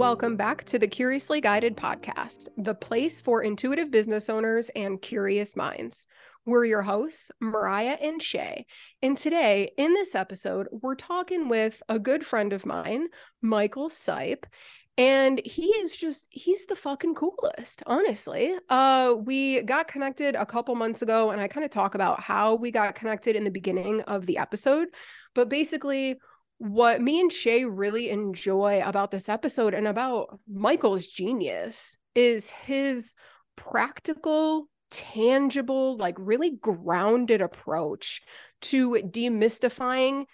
Welcome back to the Curiously Guided podcast, the place for intuitive business owners and curious minds. We're your hosts, Mariah and Shay. And today, in this episode, we're talking with a good friend of mine, Michael Sipe. And he is just, he's the fucking coolest, honestly. Uh, we got connected a couple months ago, and I kind of talk about how we got connected in the beginning of the episode. But basically, what me and Shay really enjoy about this episode and about Michael's genius is his practical, tangible, like really grounded approach to demystifying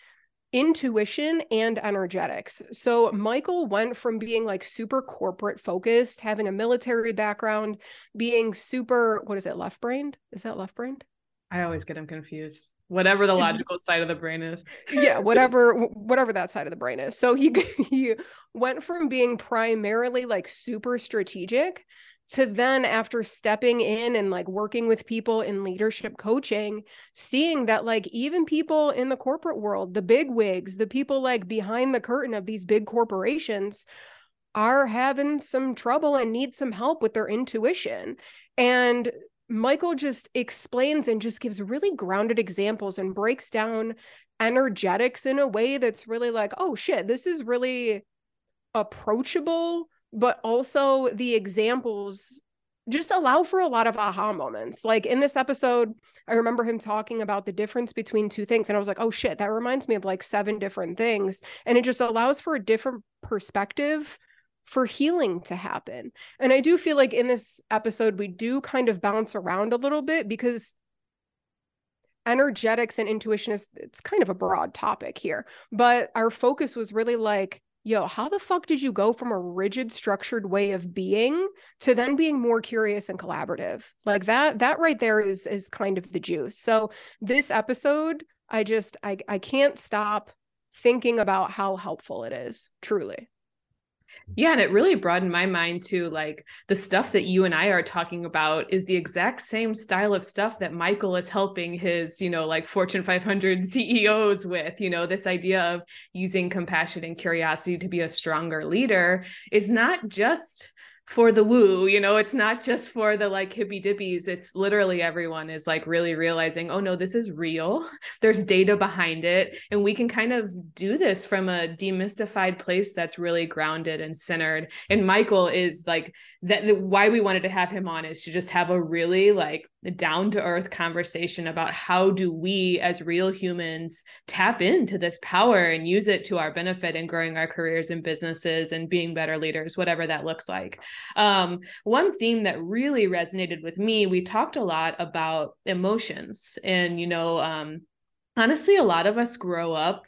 intuition and energetics. So Michael went from being like super corporate focused, having a military background, being super, what is it, left brained? Is that left brained? I always get him confused whatever the logical side of the brain is. Yeah whatever whatever that side of the brain is. So he he went from being primarily like super strategic to then after stepping in and like working with people in leadership coaching seeing that like even people in the corporate world the big wigs the people like behind the curtain of these big corporations are having some trouble and need some help with their intuition. And Michael just explains and just gives really grounded examples and breaks down energetics in a way that's really like, oh shit, this is really approachable, but also the examples just allow for a lot of aha moments. Like in this episode, I remember him talking about the difference between two things. And I was like, oh shit, that reminds me of like seven different things. And it just allows for a different perspective for healing to happen. And I do feel like in this episode, we do kind of bounce around a little bit because energetics and intuition is it's kind of a broad topic here but our focus was really like yo how the fuck did you go from a rigid structured way of being to then being more curious and collaborative? Like that that right there is is kind of the juice. So this episode i just i i can't stop thinking about how helpful it is truly yeah, and it really broadened my mind to like the stuff that you and I are talking about is the exact same style of stuff that Michael is helping his, you know, like Fortune 500 CEOs with. You know, this idea of using compassion and curiosity to be a stronger leader is not just for the woo you know it's not just for the like hippy dippies it's literally everyone is like really realizing oh no this is real. There's data behind it and we can kind of do this from a demystified place that's really grounded and centered and michael is like that the, why we wanted to have him on is to just have a really like down to earth conversation about how do we as real humans tap into this power and use it to our benefit in growing our careers and businesses and being better leaders whatever that looks like. Um, one theme that really resonated with me we talked a lot about emotions and you know um, honestly a lot of us grow up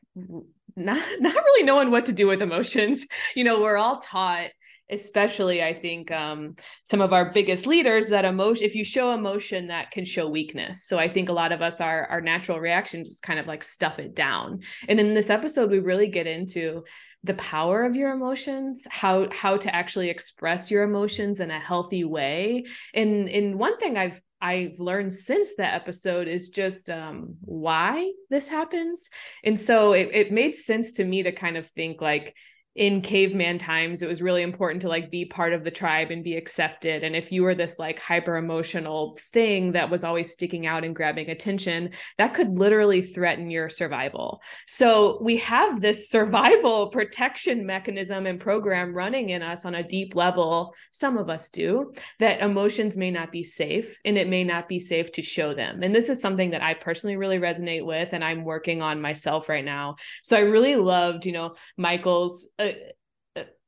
not not really knowing what to do with emotions. You know we're all taught especially i think um, some of our biggest leaders that emotion if you show emotion that can show weakness. So i think a lot of us our our natural reaction is kind of like stuff it down. And in this episode we really get into the power of your emotions how how to actually express your emotions in a healthy way. And and one thing i've I've learned since that episode is just um, why this happens. And so it, it made sense to me to kind of think like, in caveman times it was really important to like be part of the tribe and be accepted. And if you were this like hyper emotional thing that was always sticking out and grabbing attention that could literally threaten your survival. So we have this survival protection mechanism and program running in us on a deep level. Some of us do that emotions may not be safe and it may not be safe to show them. And this is something that i personally really resonate with and i'm working on myself right now. So i really loved you know michael's uh, so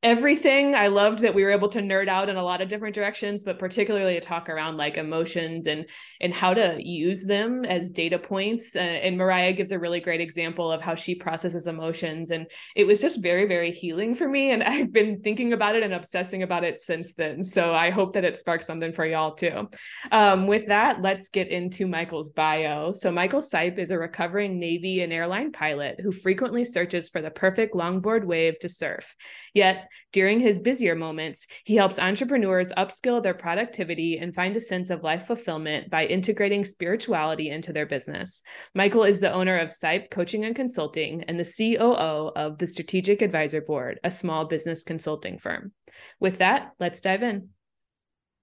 everything. I loved that we were able to nerd out in a lot of different directions, but particularly to talk around like emotions and and how to use them as data points. Uh, and Mariah gives a really great example of how she processes emotions, and it was just very very healing for me. And I've been thinking about it and obsessing about it since then. So I hope that it sparks something for y'all too. Um, with that, let's get into Michael's bio. So Michael Sipe is a recovering Navy and airline pilot who frequently searches for the perfect longboard wave to surf. Yet during his busier moments, he helps entrepreneurs upskill their productivity and find a sense of life fulfillment by integrating spirituality into their business. Michael is the owner of SIPE Coaching and Consulting and the COO of the Strategic Advisor Board, a small business consulting firm. With that, let's dive in.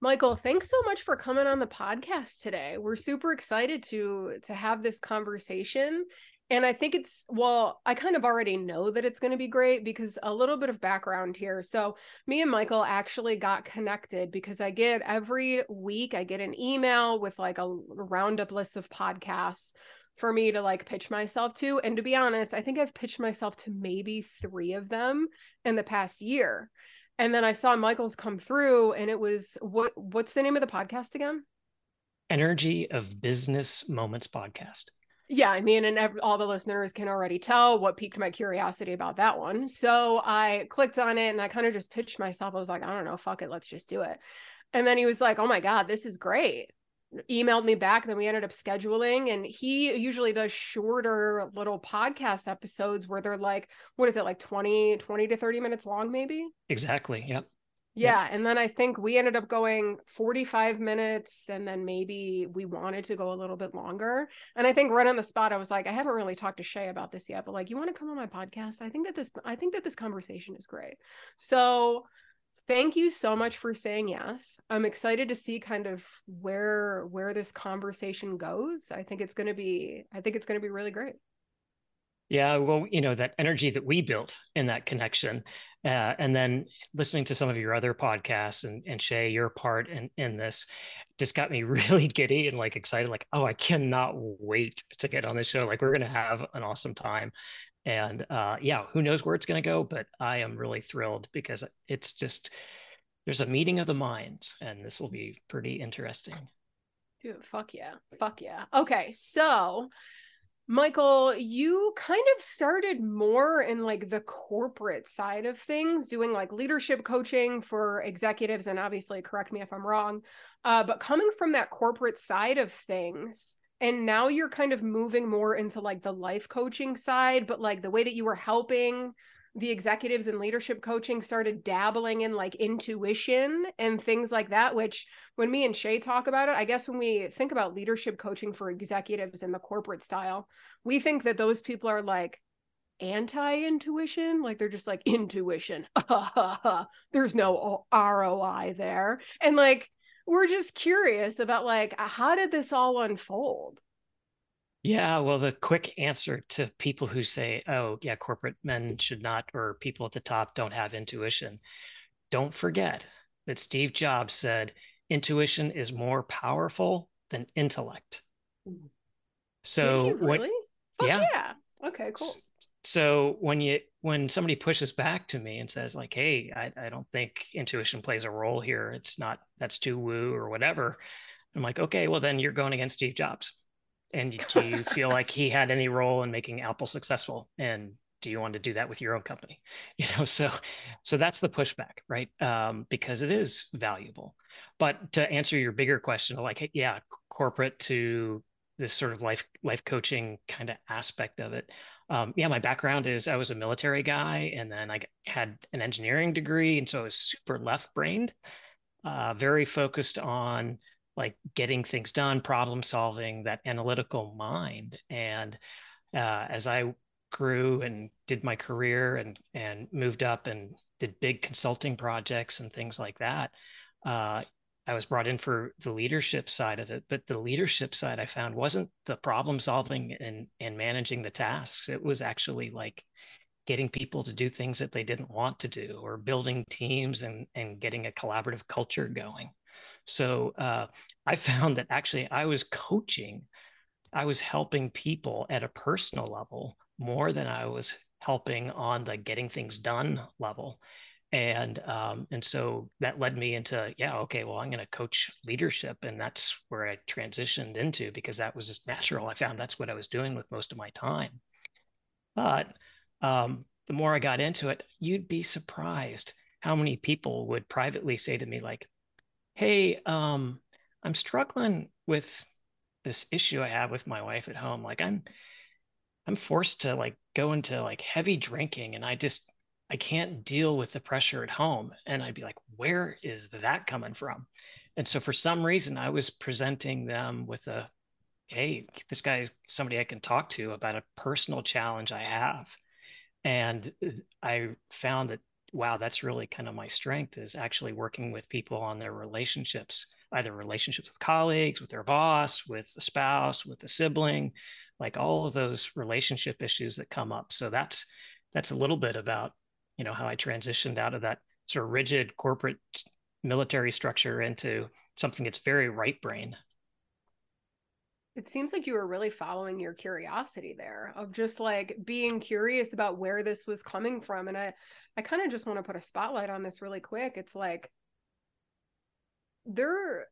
Michael, thanks so much for coming on the podcast today. We're super excited to to have this conversation. And I think it's well, I kind of already know that it's going to be great because a little bit of background here. So, me and Michael actually got connected because I get every week I get an email with like a roundup list of podcasts for me to like pitch myself to. And to be honest, I think I've pitched myself to maybe 3 of them in the past year and then I saw Michael's come through, and it was what what's the name of the podcast again? Energy of Business Moments podcast. Yeah, I mean, and all the listeners can already tell what piqued my curiosity about that one. So I clicked on it and I kind of just pitched myself. I was like, I don't know, fuck it, let's just do it. And then he was like, Oh my God, this is great emailed me back then we ended up scheduling and he usually does shorter little podcast episodes where they're like what is it like 20 20 to 30 minutes long maybe exactly yep yeah and then i think we ended up going 45 minutes and then maybe we wanted to go a little bit longer. And i think right on the spot i was like i haven't really talked to shay about this yet but like you want to come on my podcast? I think that this i think that this conversation is great. So thank you so much for saying yes. I'm excited to see kind of where where this conversation goes. I think it's going to be i think it's going to be really great yeah well you know that energy that we built in that connection uh, and then listening to some of your other podcasts and, and shay your part in, in this just got me really giddy and like excited like oh i cannot wait to get on the show like we're going to have an awesome time and uh, yeah, who knows where it's going to go, but I am really thrilled because it's just there's a meeting of the minds, and this will be pretty interesting. Dude, fuck yeah, fuck yeah. Okay, so Michael, you kind of started more in like the corporate side of things, doing like leadership coaching for executives, and obviously, correct me if I'm wrong, uh, but coming from that corporate side of things and now you're kind of moving more into like the life coaching side but like the way that you were helping the executives and leadership coaching started dabbling in like intuition and things like that which when me and shay talk about it i guess when we think about leadership coaching for executives in the corporate style we think that those people are like anti-intuition like they're just like intuition. There's no roi there. And like we're just curious about like how did this all unfold yeah well the quick answer to people who say oh yeah corporate men should not or people at the top don't have intuition don't forget that steve jobs said intuition is more powerful than intellect. So really? what yeah. yeah. Okay cool. so when you when somebody pushes back to me and says like hey I, I don't think intuition plays a role here. It's not that's too woo or whatever i'm like okay well then you're going against steve jobs and do you feel like he had any role in making apple successful? And do you want to do that with your own company? You know so so that's the pushback right? Um, because it is valuable. But to answer your bigger question like yeah corporate to this sort of life life coaching kind of aspect of it um, yeah, my background is I was a military guy, and then I had an engineering degree, and so I was super left brained, uh, very focused on like getting things done, problem solving, that analytical mind. And uh, as I grew and did my career and and moved up and did big consulting projects and things like that, uh, I was brought in for the leadership side of it, but the leadership side I found wasn't the problem solving and and managing the tasks. It was actually like getting people to do things that they didn't want to do or building teams and and getting a collaborative culture going. So uh, I found that actually I was coaching, I was helping people at a personal level more than I was helping on the getting things done level. And um, and so that led me into yeah okay well i'm going to coach leadership and that's where i transitioned into because that was just natural. I found that's what i was doing with most of my time. But um, the more i got into it you'd be surprised how many people would privately say to me like hey um, i'm struggling with this issue i have with my wife at home like i'm i'm forced to like go into like heavy drinking and i just I can't deal with the pressure at home. And I'd be like, where is that coming from? And so for some reason, I was presenting them with a, hey, this guy is somebody I can talk to about a personal challenge I have. And I found that, wow, that's really kind of my strength is actually working with people on their relationships, either relationships with colleagues, with their boss, with a spouse, with a sibling, like all of those relationship issues that come up. So that's that's a little bit about you know how I transitioned out of that sort of rigid corporate military structure into something that's very right brain. It seems like you were really following your curiosity there of just like being curious about where this was coming from. And I, I kind of just want to put a spotlight on this really quick. It's like there,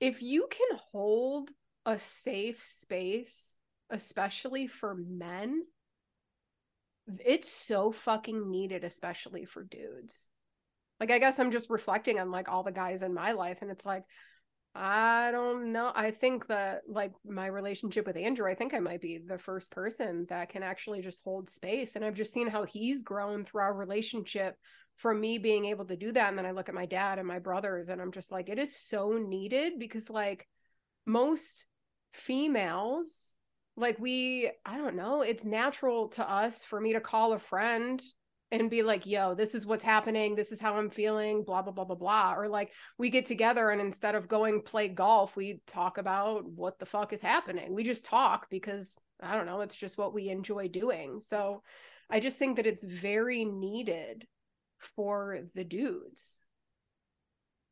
if you can hold a safe space, especially for men, it's so fucking needed, especially for dudes. Like, I guess I'm just reflecting on like all the guys in my life, and it's like, I don't know. I think that like my relationship with Andrew, I think I might be the first person that can actually just hold space. And I've just seen how he's grown through our relationship from me being able to do that. And then I look at my dad and my brothers, and I'm just like, it is so needed because like most females like we i don't know it's natural to us for me to call a friend and be like yo this is what's happening. This is how i'm feeling blah blah blah blah blah or like we get together and instead of going play golf we talk about what the fuck is happening. We just talk because i don't know it's just what we enjoy doing. So i just think that it's very needed for the dudes.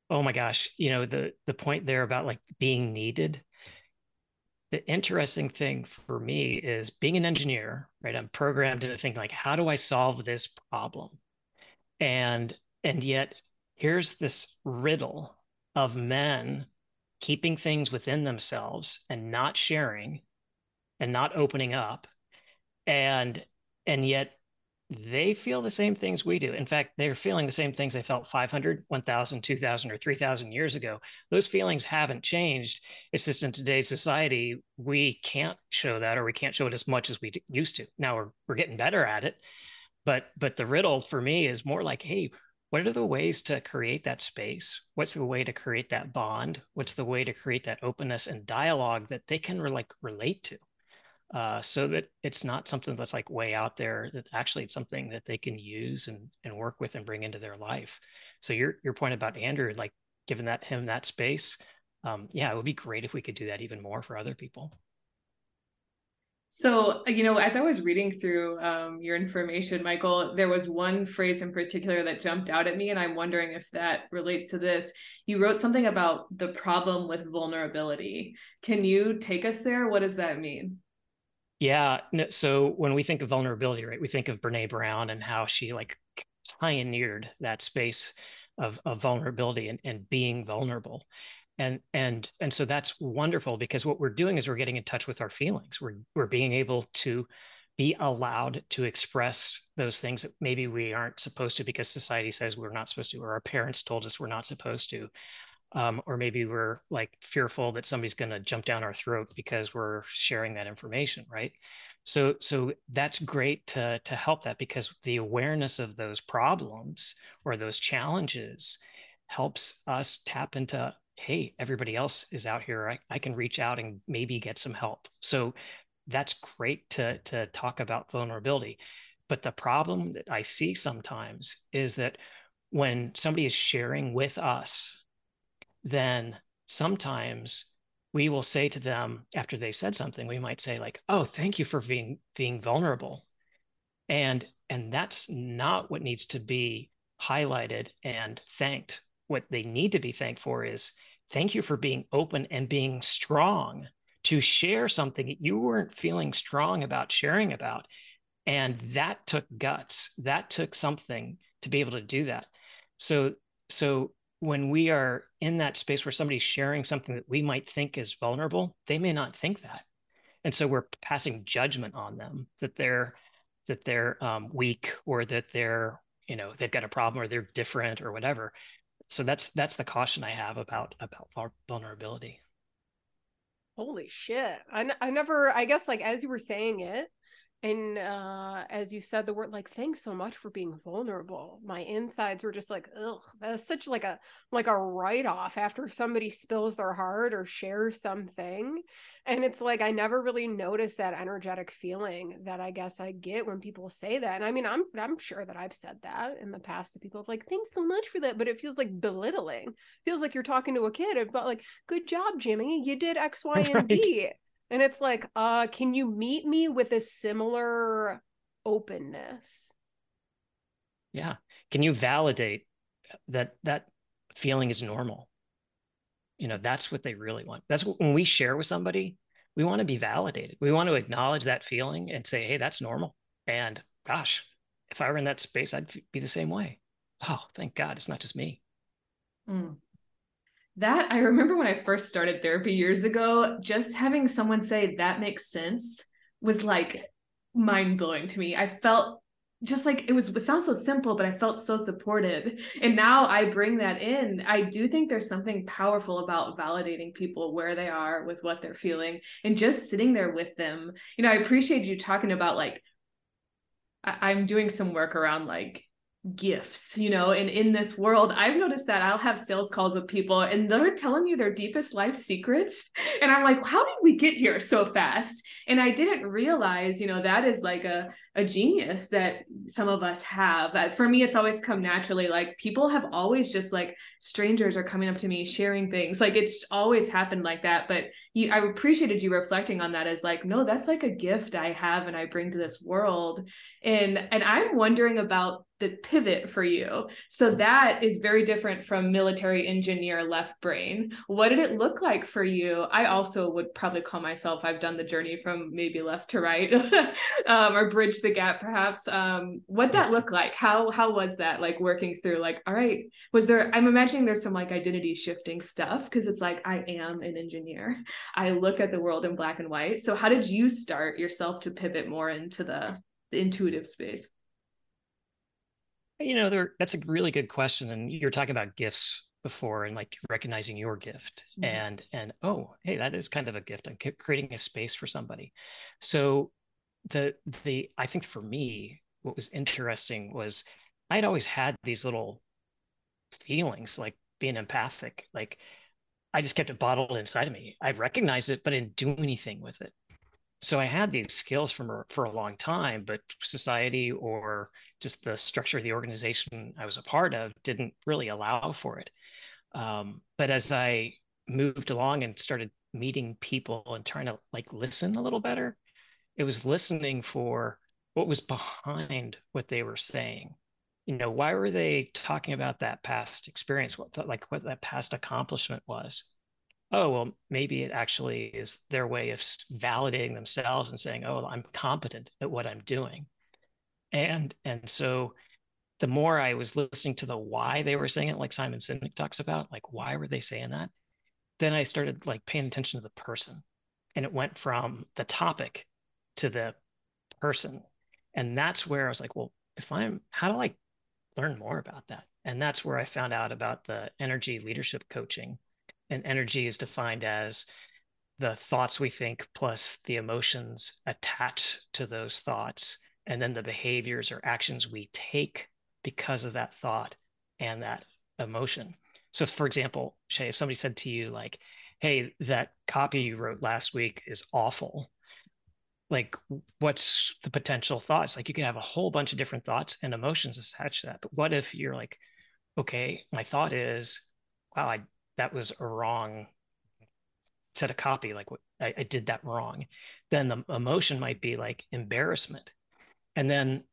Oh my gosh. You know the the point there about like being needed the interesting thing for me is being an engineer, right? I'm programmed into thinking like, how do I solve this problem? And and yet here's this riddle of men keeping things within themselves and not sharing and not opening up. And and yet they feel the same things we do. In fact, they're feeling the same things they felt 500, 1,000, 2,000, or 3,000 years ago. Those feelings haven't changed. It's just in today's society, we can't show that or we can't show it as much as we used to. Now we're, we're getting better at it. But, but the riddle for me is more like, hey, what are the ways to create that space? What's the way to create that bond? What's the way to create that openness and dialogue that they can like relate to? Uh, so that it's not something that's like way out there that actually it's something that they can use and, and work with and bring into their life so your your point about andrew like giving that him that space um, yeah it would be great if we could do that even more for other people so, you know, as I was reading through um, your information, Michael, there was one phrase in particular that jumped out at me, and I'm wondering if that relates to this. You wrote something about the problem with vulnerability. Can you take us there? What does that mean? Yeah. So when we think of vulnerability, right, we think of Brene Brown and how she like pioneered that space of, of vulnerability and, and being vulnerable. And and and so that's wonderful because what we're doing is we're getting in touch with our feelings. We're we're being able to be allowed to express those things that maybe we aren't supposed to because society says we're not supposed to, or our parents told us we're not supposed to um, or maybe we're like fearful that somebody's going to jump down our throat because we're sharing that information right? So so that's great to to help that because the awareness of those problems or those challenges helps us tap into hey everybody else is out here. I, I can reach out and maybe get some help. So that's great to to talk about vulnerability. But the problem that i see sometimes is that when somebody is sharing with us then sometimes we will say to them after they said something we might say like oh thank you for being being vulnerable. And and that's not what needs to be highlighted and thanked. What they need to be thanked for is thank you for being open and being strong to share something that you weren't feeling strong about sharing about. And that took guts. That took something to be able to do that. So so when we are in that space where somebody's sharing something that we might think is vulnerable, they may not think that. And so we're passing judgment on them that they're that they're um, weak or that they're you know they've got a problem or they're different or whatever. So that's that's the caution I have about about vulnerability. Holy shit! I, I never I guess like as you were saying it, and uh as you said the word like thanks so much for being vulnerable. My insides were just like ugh that's such like a like a write-off after somebody spills their heart or shares something. And it's like i never really noticed that energetic feeling that i guess i get when people say that. And i mean i'm i'm sure that i've said that in the past to people like thanks so much for that but it feels like belittling. It feels like you're talking to a kid about like good job jimmy. You did x y and right. z and it's like, uh, can you meet me with a similar openness? Yeah. Can you validate that that feeling is normal? You know, that's what they really want. That's what, when we share with somebody, we want to be validated. We want to acknowledge that feeling and say, hey, that's normal. And gosh, if I were in that space, I'd be the same way. Oh, thank God, it's not just me. Mm that I remember when I first started therapy years ago, just having someone say that makes sense was like mind blowing to me. I felt just like it was it sounds so simple but i felt so supported and now i bring that in i do think there's something powerful about validating people where they are with what they're feeling and just sitting there with them you know i appreciate you talking about like I- i'm doing some work around like gifts you know and in this world. I've noticed that i'll have sales calls with people and they're telling me their deepest life secrets. And i'm like how did we get here so fast? And i didn't realize you know that is like a, a genius that some of us have. Uh, for me it's always come naturally like people have always just like strangers are coming up to me sharing things. Like it's always happened like that but you i appreciated you reflecting on that as like no that's like a gift i have and i bring to this world. And and i'm wondering about the pivot for you. So that is very different from military engineer left brain. What did it look like for you? I also would probably call myself, I've done the journey from maybe left to right um, or bridge the gap perhaps. Um, what that look like? How, how was that like working through like, all right, was there, I'm imagining there's some like identity shifting stuff. Cause it's like, I am an engineer. I look at the world in black and white. So how did you start yourself to pivot more into the, the intuitive space? You know, there that's a really good question. And you're talking about gifts before and like recognizing your gift mm-hmm. and and oh hey that is kind of a gift i'm creating a space for somebody so the the i think for me what was interesting was i'd always had these little feelings like being empathic like i just kept it bottled inside of me i recognized it but I didn't do anything with it so I had these skills from for a long time, but society or just the structure of the organization I was a part of didn't really allow for it. Um, but as I moved along and started meeting people and trying to like listen a little better, it was listening for what was behind what they were saying. You know, why were they talking about that past experience? What like what that past accomplishment was? Oh well maybe it actually is their way of validating themselves and saying oh i'm competent at what i'm doing. And and so the more i was listening to the why they were saying it like simon sinek talks about like why were they saying that? Then i started like paying attention to the person. And it went from the topic to the person. And that's where i was like well if i'm how do i learn more about that? And that's where i found out about the energy leadership coaching and energy is defined as the thoughts we think plus the emotions attached to those thoughts. And then the behaviors or actions we take because of that thought and that emotion. So for example shay if somebody said to you like hey that copy you wrote last week is awful like what's the potential thoughts? Like you can have a whole bunch of different thoughts and emotions attached to that. But what if you're like okay my thought is wow i that was a wrong set of copy like I, I did that wrong then the emotion might be like embarrassment. And then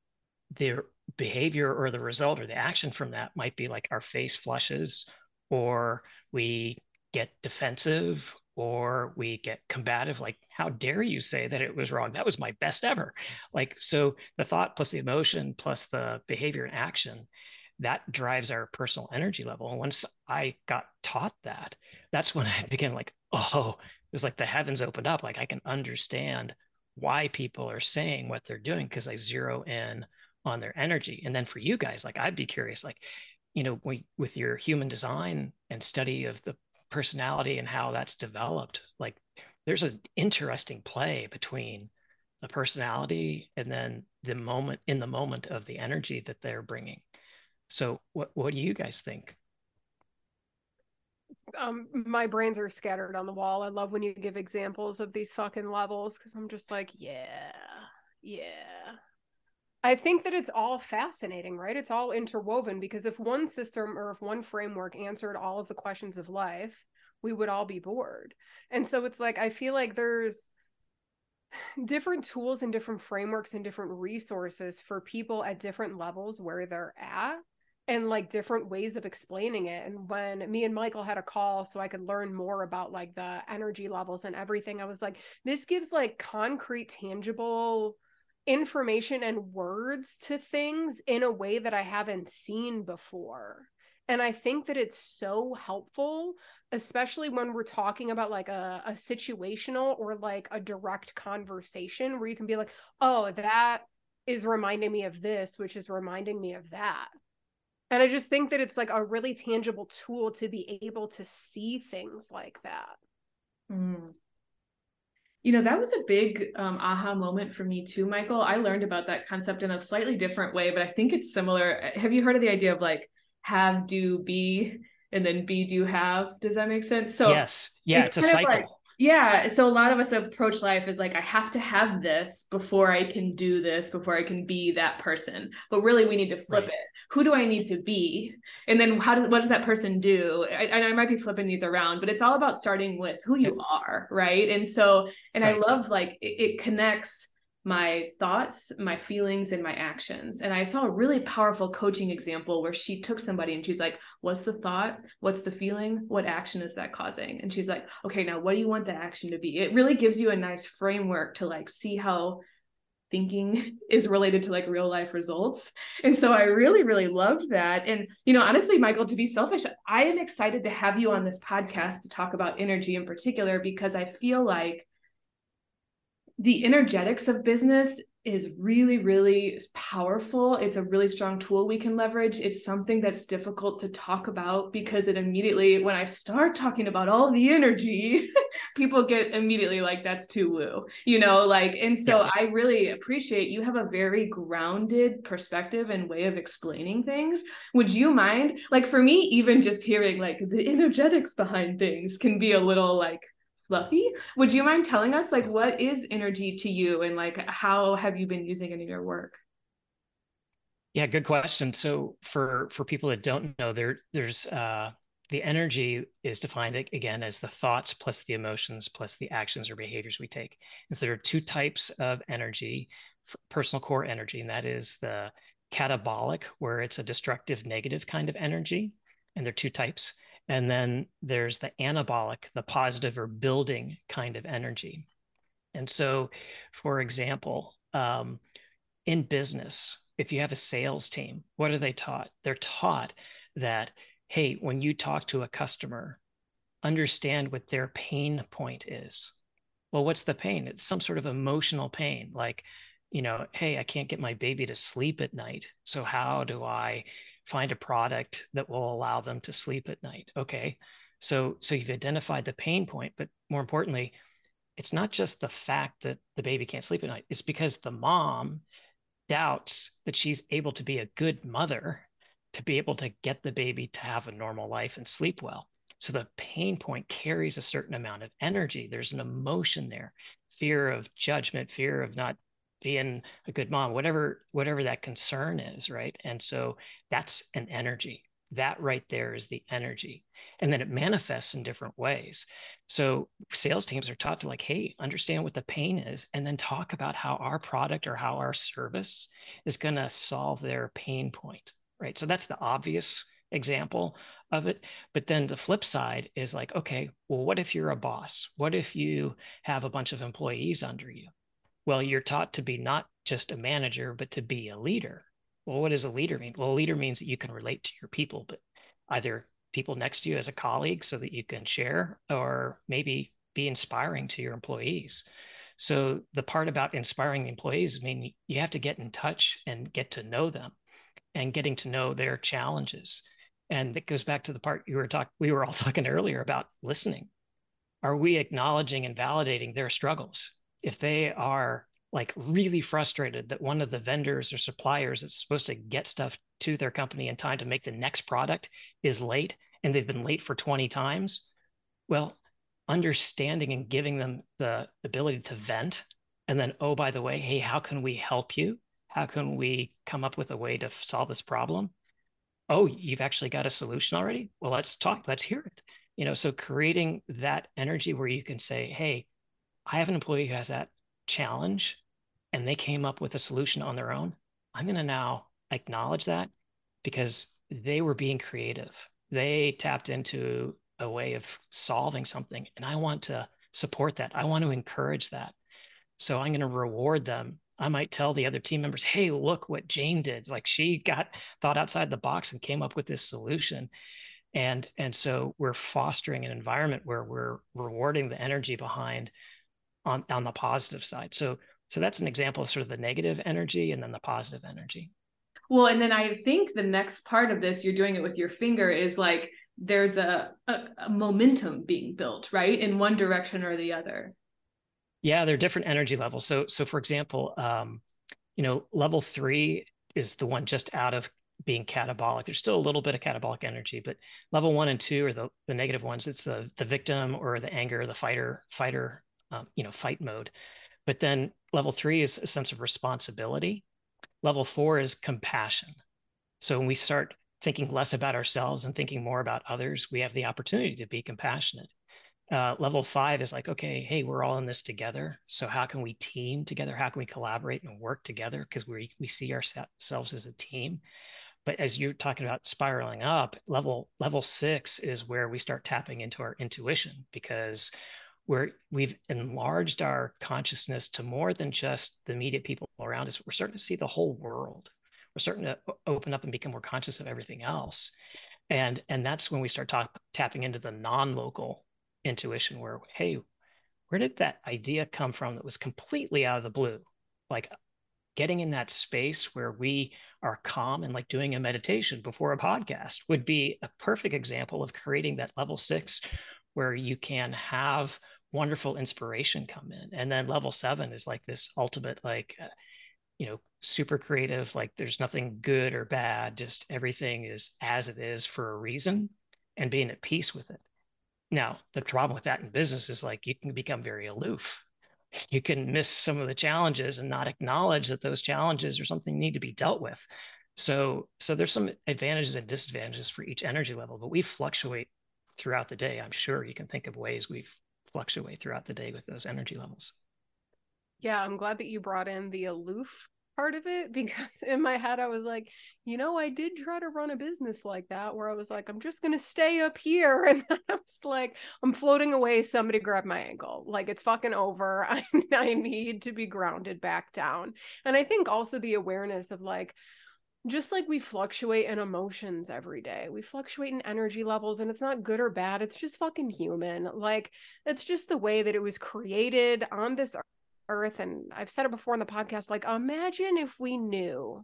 the behavior or the result or the action from that might be like our face flushes or we get defensive or we get combative. Like how dare you say that it was wrong? That was my best ever. Like so the thought plus the emotion plus the behavior and action that drives our personal energy level. Once I got taught that, that's when I began like, oh, it was like the heavens opened up. Like I can understand why people are saying what they're doing because I zero in on their energy. And then for you guys, like I'd be curious, like, you know, we, with your human design and study of the personality and how that's developed, like there's an interesting play between the personality and then the moment in the moment of the energy that they're bringing so what what do you guys think? Um my brains are scattered on the wall. I love when you give examples of these fucking levels because i'm just like yeah yeah. I think that it's all fascinating right? It's all interwoven because if one system or if one framework answered all of the questions of life we would all be bored. And so it's like i feel like there's different tools and different frameworks and different resources for people at different levels where they're at and like different ways of explaining it and when me and michael had a call so i could learn more about like the energy levels and everything i was like this gives like concrete tangible information and words to things in a way that i haven't seen before. And i think that it's so helpful especially when we're talking about like a, a situational or like a direct conversation where you can be like oh that is reminding me of this which is reminding me of that and i just think that it's like a really tangible tool to be able to see things like that. Mm. you know that was a big um, aha moment for me too michael. I learned about that concept in a slightly different way but i think it's similar. Have you heard of the idea of like have do be and then be do have? Does that make sense? So yes. Yeah it's, it's a cycle like, yeah so a lot of us approach life as like i have to have this before i can do this before i can be that person. But really we need to flip right. it. Who do i need to be? And then how does what does that person do? And I, I might be flipping these around but it's all about starting with who you are right? And so and right. i love like it, it connects my thoughts, my feelings, and my actions. And I saw a really powerful coaching example where she took somebody and she's like, What's the thought? What's the feeling? What action is that causing? And she's like, Okay, now what do you want the action to be? It really gives you a nice framework to like see how thinking is related to like real life results. And so I really, really loved that. And, you know, honestly, Michael, to be selfish, I am excited to have you on this podcast to talk about energy in particular because I feel like the energetics of business is really, really powerful. It's a really strong tool we can leverage. It's something that's difficult to talk about because it immediately, when I start talking about all the energy, people get immediately like, that's too woo, you know, like, and so yeah. I really appreciate you have a very grounded perspective and way of explaining things. Would you mind, like, for me, even just hearing like the energetics behind things can be a little like, fluffy. Would you mind telling us like what is energy to you and like how have you been using it in your work? Yeah, good question. So for for people that don't know, there there's uh the energy is defined again as the thoughts plus the emotions plus the actions or behaviors we take. And so there are two types of energy, personal core energy, and that is the catabolic, where it's a destructive, negative kind of energy. And there are two types. And then there's the anabolic, the positive or building kind of energy. And so, for example, um, in business, if you have a sales team, what are they taught? They're taught that, hey, when you talk to a customer, understand what their pain point is. Well, what's the pain? It's some sort of emotional pain, like, you know, hey, I can't get my baby to sleep at night. So, how do I find a product that will allow them to sleep at night. Okay. So so you've identified the pain point but more importantly it's not just the fact that the baby can't sleep at night. It's because the mom doubts that she's able to be a good mother to be able to get the baby to have a normal life and sleep well. So the pain point carries a certain amount of energy. There's an emotion there fear of judgment fear of not being a good mom whatever whatever that concern is right? And so that's an energy. That right there is the energy. And then it manifests in different ways. So sales teams are taught to like hey understand what the pain is and then talk about how our product or how our service is going to solve their pain point right? So that's the obvious example of it. But then the flip side is like okay well what if you're a boss? What if you have a bunch of employees under you well, you're taught to be not just a manager, but to be a leader. Well, what does a leader mean? Well, a leader means that you can relate to your people, but either people next to you as a colleague so that you can share, or maybe be inspiring to your employees. So the part about inspiring the employees, I mean, you have to get in touch and get to know them and getting to know their challenges. And that goes back to the part you were talking, we were all talking earlier about listening. Are we acknowledging and validating their struggles? If they are like really frustrated that one of the vendors or suppliers that's supposed to get stuff to their company in time to make the next product is late and they've been late for 20 times well understanding and giving them the ability to vent and then oh by the way hey how can we help you? How can we come up with a way to solve this problem? Oh you've actually got a solution already? Well let's talk let's hear it. You know so creating that energy where you can say hey i have an employee who has that challenge and they came up with a solution on their own. I'm going to now acknowledge that because they were being creative. They tapped into a way of solving something and i want to support that. I want to encourage that. So i'm going to reward them. I might tell the other team members hey look what jane did. Like she got thought outside the box and came up with this solution. And and so we're fostering an environment where we're rewarding the energy behind on on the positive side. So so that's an example of sort of the negative energy and then the positive energy. Well and then i think the next part of this you're doing it with your finger is like there's a, a, a momentum being built right in one direction or the other. Yeah they're different energy levels. So so for example um you know level three is the one just out of being catabolic. There's still a little bit of catabolic energy but level one and two are the, the negative ones. It's the the victim or the anger the fighter fighter um, you know fight mode but then level three is a sense of responsibility level four is compassion so when we start thinking less about ourselves and thinking more about others, we have the opportunity to be compassionate. Uh, level five is like, okay, hey, we're all in this together. So how can we team together? How can we collaborate and work together? Because we we see ourselves as a team. But as you're talking about spiraling up, level level six is where we start tapping into our intuition because we're we've enlarged our consciousness to more than just the immediate people around us. We're starting to see the whole world we're starting to open up and become more conscious of everything else and and that's when we start tapping into the non-local intuition where hey where did that idea come from that was completely out of the blue like getting in that space where we are calm and like doing a meditation before a podcast would be a perfect example of creating that level six where you can have wonderful inspiration come in. And then level seven is like this ultimate like uh, you know super creative like there's nothing good or bad just everything is as it is for a reason and being at peace with it. Now the problem with that in business is like you can become very aloof. You can miss some of the challenges and not acknowledge that those challenges are something need to be dealt with. So so there's some advantages and disadvantages for each energy level but we fluctuate throughout the day. I'm sure you can think of ways we fluctuate throughout the day with those energy levels yeah, I'm glad that you brought in the aloof part of it because in my head I was like, you know, I did try to run a business like that where I was like, I'm just gonna stay up here, and I was like, I'm floating away. Somebody grab my ankle, like it's fucking over. I I need to be grounded back down, and I think also the awareness of like. Just like we fluctuate in emotions every day, we fluctuate in energy levels, and it's not good or bad. It's just fucking human. Like, it's just the way that it was created on this earth and i've said it before in the podcast like imagine if we knew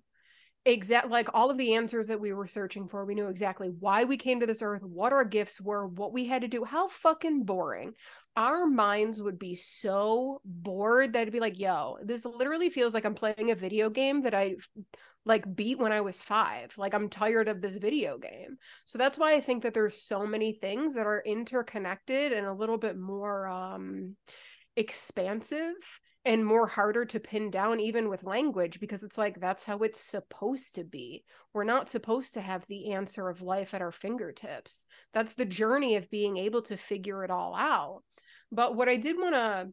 exact like all of the answers that we were searching for we knew exactly why we came to this earth what our gifts were what we had to do how fucking boring our minds would be so bored that it'd be like yo this literally feels like i'm playing a video game that i like beat when i was 5 like i'm tired of this video game so that's why i think that there's so many things that are interconnected and a little bit more um expansive and more harder to pin down even with language because it's like that's how it's supposed to be. We're not supposed to have the answer of life at our fingertips. That's the journey of being able to figure it all out. But what I did want to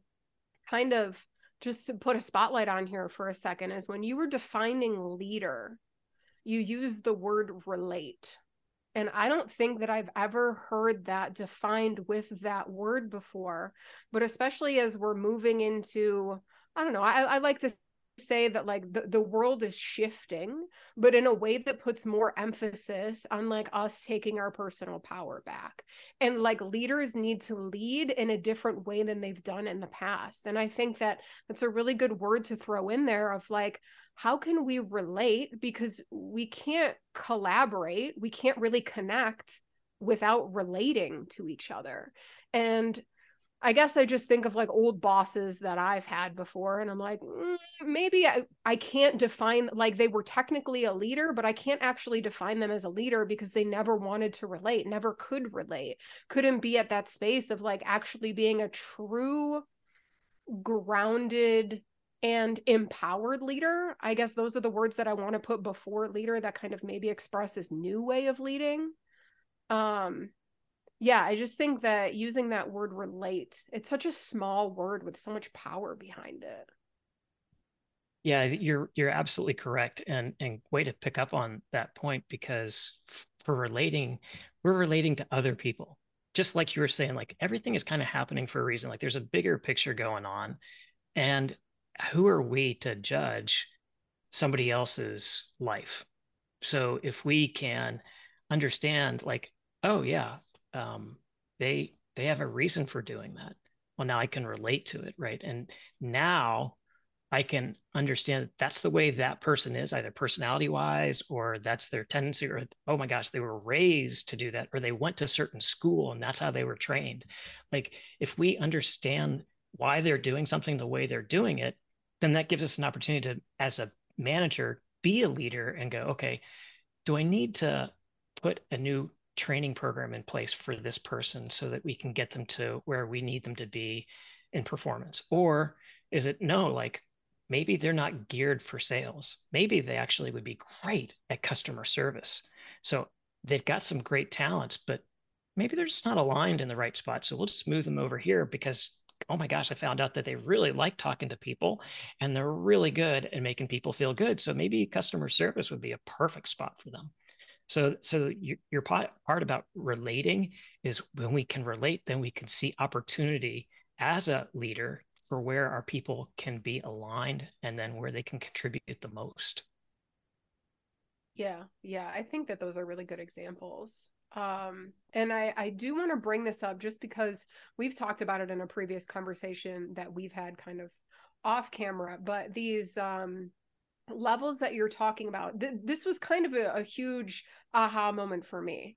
kind of just to put a spotlight on here for a second is when you were defining leader, you used the word relate. And I don't think that I've ever heard that defined with that word before, but especially as we're moving into, I don't know, I, I like to say that like the, the world is shifting but in a way that puts more emphasis on like us taking our personal power back. And like leaders need to lead in a different way than they've done in the past. And i think that that's a really good word to throw in there of like how can we relate? Because we can't collaborate we can't really connect without relating to each other. And I guess I just think of like old bosses that I've had before, and I'm like, mm, maybe I, I can't define like they were technically a leader, but I can't actually define them as a leader because they never wanted to relate, never could relate, couldn't be at that space of like actually being a true, grounded, and empowered leader. I guess those are the words that I want to put before leader that kind of maybe express this new way of leading. Um, yeah i just think that using that word relate it's such a small word with so much power behind it. Yeah you're you're absolutely correct and and way to pick up on that point because for relating we're relating to other people. Just like you were saying like everything is kind of happening for a reason like there's a bigger picture going on and who are we to judge somebody else's life? So if we can understand like oh yeah um, they they have a reason for doing that. Well now i can relate to it right? And now i can understand that that's the way that person is either personality wise or that's their tendency or oh my gosh they were raised to do that or they went to certain school and that's how they were trained. Like if we understand why they're doing something the way they're doing it then that gives us an opportunity to as a manager be a leader and go okay do i need to put a new training program in place for this person so that we can get them to where we need them to be in performance? Or is it no like maybe they're not geared for sales. Maybe they actually would be great at customer service. So they've got some great talents but maybe they're just not aligned in the right spot. So we'll just move them over here because oh my gosh i found out that they really like talking to people and they're really good at making people feel good. So maybe customer service would be a perfect spot for them so, so your, your part, part about relating is when we can relate, then we can see opportunity as a leader for where our people can be aligned and then where they can contribute the most. Yeah, yeah, I think that those are really good examples. Um, and I I do want to bring this up just because we've talked about it in a previous conversation that we've had kind of off camera, but these um levels that you're talking about th- this was kind of a, a huge aha moment for me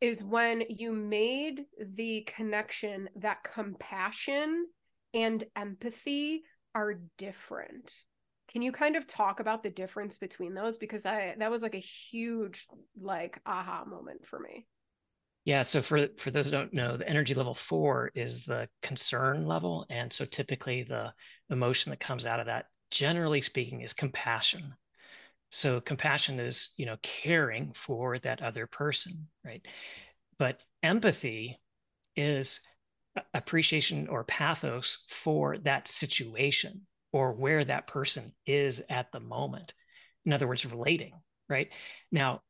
is when you made the connection that compassion and empathy are different. Can you kind of talk about the difference between those? Because i that was like a huge like aha moment for me. Yeah so for for those who don't know the energy level 4 is the concern level and so typically the emotion that comes out of that generally speaking is compassion. So compassion is you know caring for that other person right? But empathy is appreciation or pathos for that situation or where that person is at the moment. In other words relating right? Now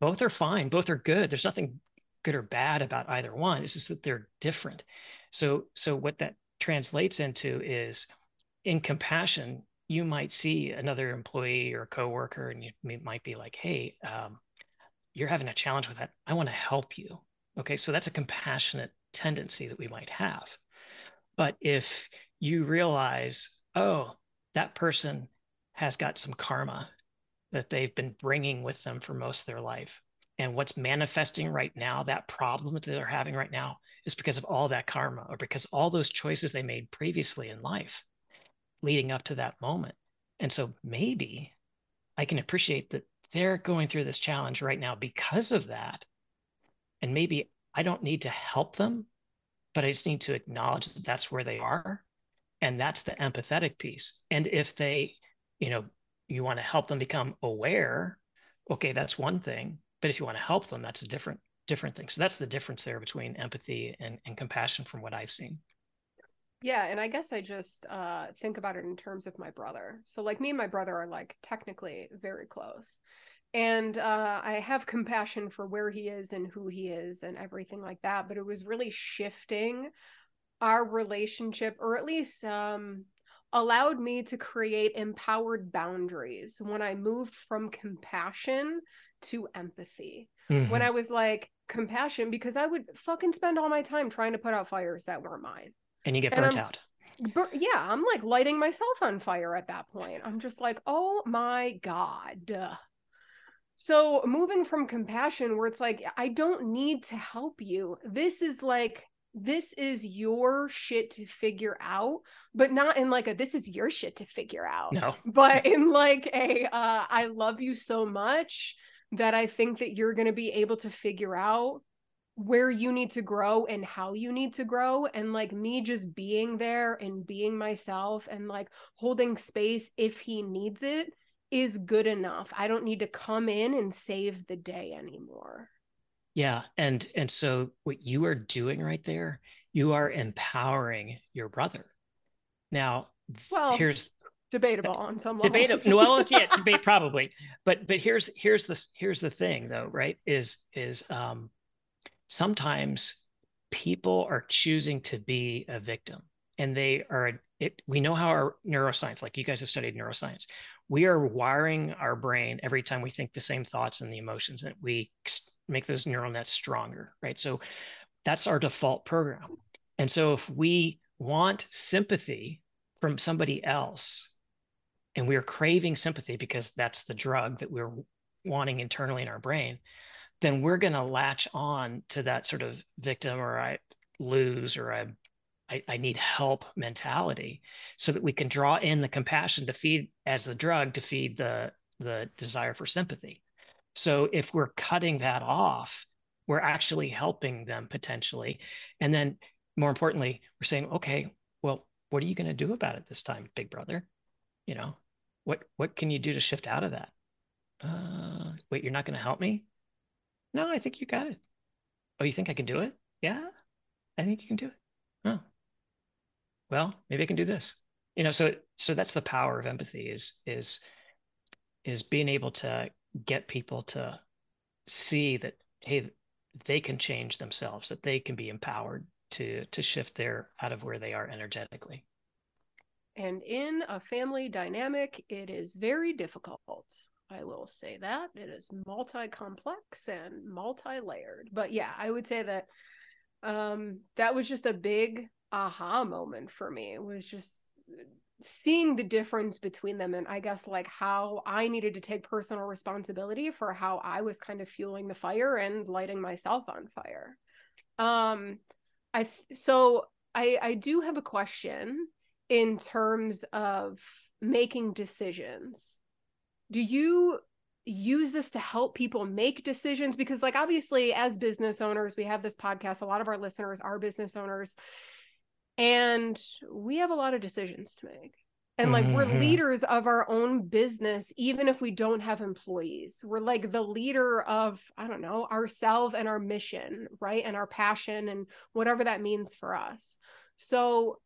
both are fine both are good. There's nothing good or bad about either one. It's just that they're different. So so what that translates into is in compassion you might see another employee or coworker and you might be like hey um, you're having a challenge with that. I want to help you. Okay so that's a compassionate tendency that we might have. But if you realize oh that person has got some karma that they've been bringing with them for most of their life and what's manifesting right now that problem that they're having right now is because of all that karma or because all those choices they made previously in life leading up to that moment. And so maybe I can appreciate that they're going through this challenge right now because of that. And maybe I don't need to help them, but I just need to acknowledge that that's where they are. And that's the empathetic piece. And if they, you know, you want to help them become aware, okay, that's one thing. But if you want to help them, that's a different different thing. So that's the difference there between empathy and, and compassion from what I've seen. Yeah, and I guess I just uh think about it in terms of my brother. So like me and my brother are like technically very close. And uh I have compassion for where he is and who he is and everything like that, but it was really shifting our relationship or at least um allowed me to create empowered boundaries when I moved from compassion to empathy. Mm-hmm. When I was like compassion because I would fucking spend all my time trying to put out fires that weren't mine and you get burnt out. Bur- yeah, I'm like lighting myself on fire at that point. I'm just like, oh my God. So moving from compassion, where it's like, I don't need to help you. This is like this is your shit to figure out but not in like a this is your shit to figure out no but in like a uh i love you so much that i think that you're going to be able to figure out where you need to grow and how you need to grow and like me just being there and being myself and like holding space if he needs it is good enough. I don't need to come in and save the day anymore. Yeah and and so what you are doing right there you are empowering your brother. Now well here's debatable on some level. debatable well yeah debate probably but but here's here's the here's the thing though right is is um sometimes people are choosing to be a victim and they are it we know how our neuroscience like you guys have studied neuroscience we are wiring our brain every time we think the same thoughts and the emotions that we make those neural nets stronger right? So that's our default program. And so if we want sympathy from somebody else and we're craving sympathy because that's the drug that we're wanting internally in our brain then we're going to latch on to that sort of victim or I lose or I, I, I need help mentality so that we can draw in the compassion to feed as the drug to feed the the desire for sympathy. So if we're cutting that off, we're actually helping them potentially. And then more importantly, we're saying, okay, well, what are you going to do about it this time, big brother? You know, what what can you do to shift out of that? Uh, wait, you're not going to help me? No, I think you got it. Oh, you think I can do it? Yeah, I think you can do it. Oh, well, maybe I can do this. You know, so so that's the power of empathy is is is being able to get people to see that hey, they can change themselves, that they can be empowered to to shift their out of where they are energetically. And in a family dynamic, it is very difficult. I will say that it is multi complex and multi layered. But yeah, I would say that um, that was just a big aha moment for me. It was just seeing the difference between them and I guess like how I needed to take personal responsibility for how I was kind of fueling the fire and lighting myself on fire. Um I so I I do have a question in terms of making decisions do you use this to help people make decisions? Because like obviously as business owners we have this podcast a lot of our listeners are business owners and we have a lot of decisions to make. And like mm-hmm. we're leaders of our own business even if we don't have employees. We're like the leader of i don't know ourselves and our mission right and our passion and whatever that means for us. So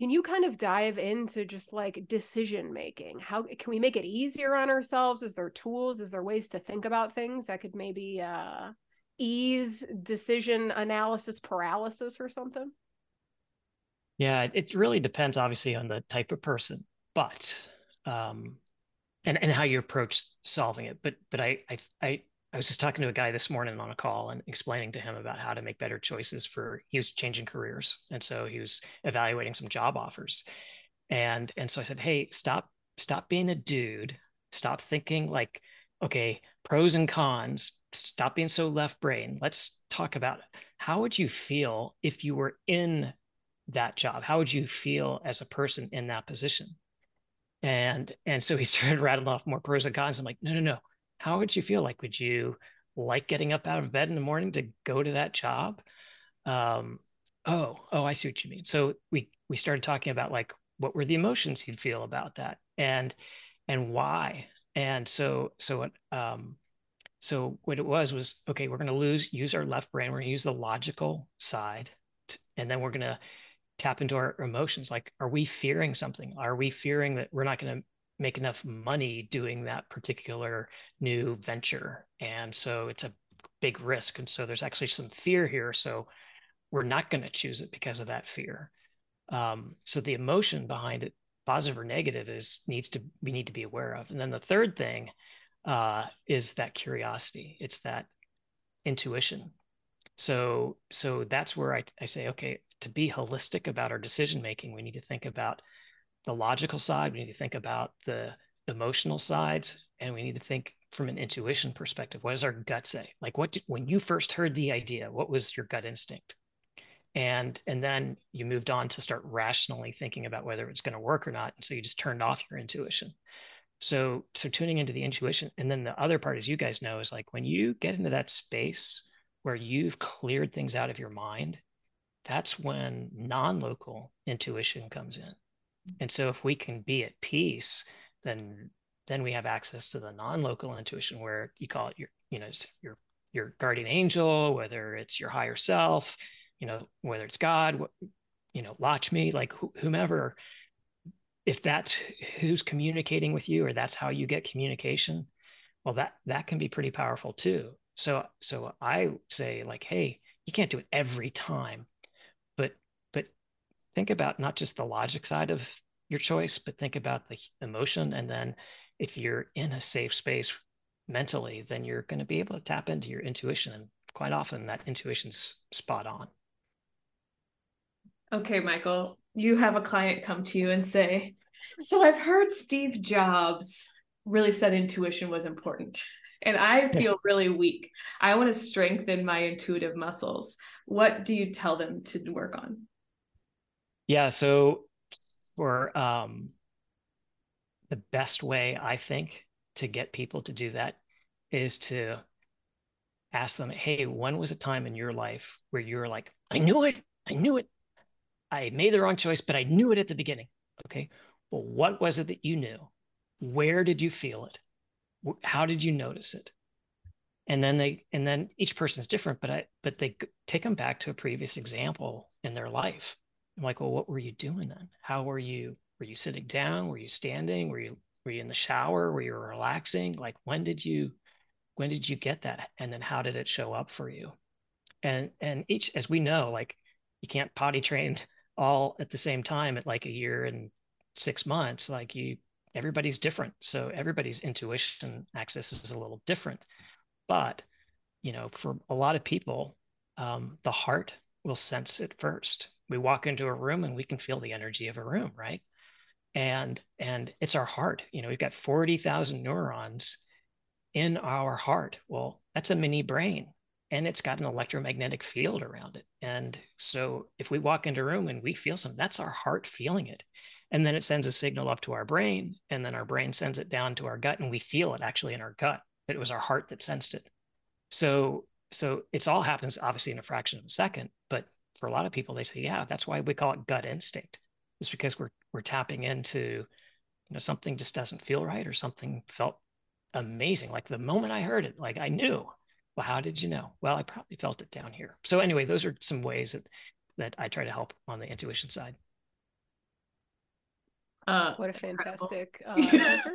can you kind of dive into just like decision making? How can we make it easier on ourselves? Is there tools? Is there ways to think about things that could maybe uh ease decision analysis paralysis or something? Yeah it really depends obviously on the type of person but um and and how you approach solving it but but i i i I was just talking to a guy this morning on a call and explaining to him about how to make better choices for he was changing careers. And so he was evaluating some job offers. And and so I said, "Hey, stop stop being a dude. Stop thinking like, okay, pros and cons. Stop being so left brain. Let's talk about how would you feel if you were in that job? How would you feel as a person in that position?" And and so he started rattling off more pros and cons. I'm like, "No, no, no how would you feel? Like would you like getting up out of bed in the morning to go to that job? Um, oh oh i see what you mean. So we we started talking about like what were the emotions he'd feel about that and and why? And so so um so what it was was okay we're going to lose use our left brain we're going to use the logical side and then we're going to tap into our emotions. Like are we fearing something? Are we fearing that we're not going to make enough money doing that particular new venture. And so it's a big risk. And so there's actually some fear here. So we're not going to choose it because of that fear. Um, so the emotion behind it, positive or negative, is needs to we need to be aware of. And then the third thing uh, is that curiosity. It's that intuition. So so that's where I, I say, okay, to be holistic about our decision making, we need to think about the logical side, we need to think about the emotional sides, and we need to think from an intuition perspective. What does our gut say? Like, what did, when you first heard the idea, what was your gut instinct? and and then you moved on to start rationally thinking about whether it's going to work or not and so you just turned off your intuition so so tuning into the intuition and then the other part as you guys know is like when you get into that space where you've cleared things out of your mind that's when non-local intuition comes in and so if we can be at peace then then we have access to the non-local intuition where you call it your you know your your guardian angel whether it's your higher self you know whether it's god you know Lakshmi like wh- whomever if that's who's communicating with you or that's how you get communication well that that can be pretty powerful too. So so i say like hey you can't do it every time think about not just the logic side of your choice but think about the emotion and then if you're in a safe space mentally then you're going to be able to tap into your intuition and quite often that intuition's spot on Okay, Michael, you have a client come to you and say, So I've heard Steve Jobs really said intuition was important, and I feel really weak. I want to strengthen my intuitive muscles. What do you tell them to work on? Yeah, so for um, the best way I think to get people to do that is to ask them, Hey, when was a time in your life where you were like, I knew it, I knew it, I made the wrong choice, but I knew it at the beginning. Okay. Well, what was it that you knew? Where did you feel it? How did you notice it? And then they, and then each person's different, but I, but they take them back to a previous example in their life. I'm like, well, what were you doing then? How were you? Were you sitting down? Were you standing? Were you, were you in the shower? Were you relaxing? Like, when did you, when did you get that? And then how did it show up for you? And, and each, as we know, like you can't potty train all at the same time at like a year and six months like you everybody's different so everybody's intuition access is a little different but you know for a lot of people um, the heart will sense it first we walk into a room and we can feel the energy of a room right and and it's our heart you know we've got 40,000 neurons in our heart well that's a mini brain and it's got an electromagnetic field around it. And so if we walk into a room and we feel something, that's our heart feeling it. And then it sends a signal up to our brain, and then our brain sends it down to our gut, and we feel it actually in our gut. It was our heart that sensed it. So so it's all happens obviously in a fraction of a second. But for a lot of people, they say, yeah, that's why we call it gut instinct. It's because we're we're tapping into, you know, something just doesn't feel right or something felt amazing. Like the moment I heard it, like I knew well, how did you know? Well, I probably felt it down here. So anyway, those are some ways that that I try to help on the intuition side. Uh, what a fantastic uh, answer.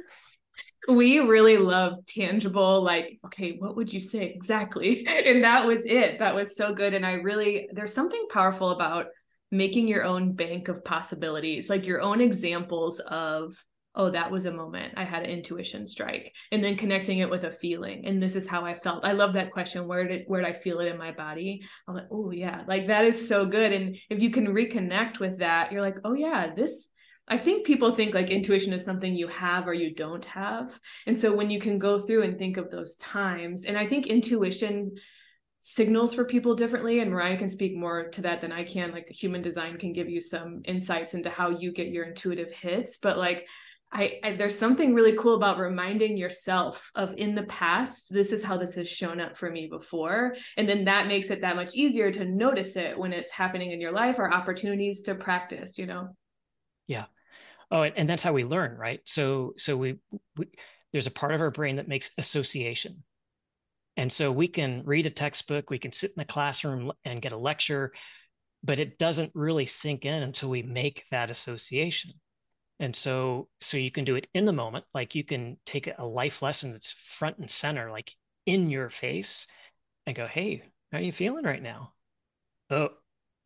We really love tangible like okay what would you say exactly? And that was it. That was so good. And i really there's something powerful about making your own bank of possibilities like your own examples of oh that was a moment i had an intuition strike and then connecting it with a feeling. And this is how i felt. I love that question where did where did i feel it in my body? I'm like oh yeah like that is so good. And if you can reconnect with that you're like oh yeah this I think people think like intuition is something you have or you don't have. And so when you can go through and think of those times, and I think intuition signals for people differently and Mariah can speak more to that than I can like human design can give you some insights into how you get your intuitive hits. But like I, I, there's something really cool about reminding yourself of in the past this is how this has shown up for me before. And then that makes it that much easier to notice it when it's happening in your life or opportunities to practice you know? Yeah oh and, and that's how we learn right? So so we, we there's a part of our brain that makes association. And so we can read a textbook we can sit in the classroom and get a lecture but it doesn't really sink in until we make that association. And so so you can do it in the moment like you can take a life lesson that's front and center like in your face and go hey how are you feeling right now? Oh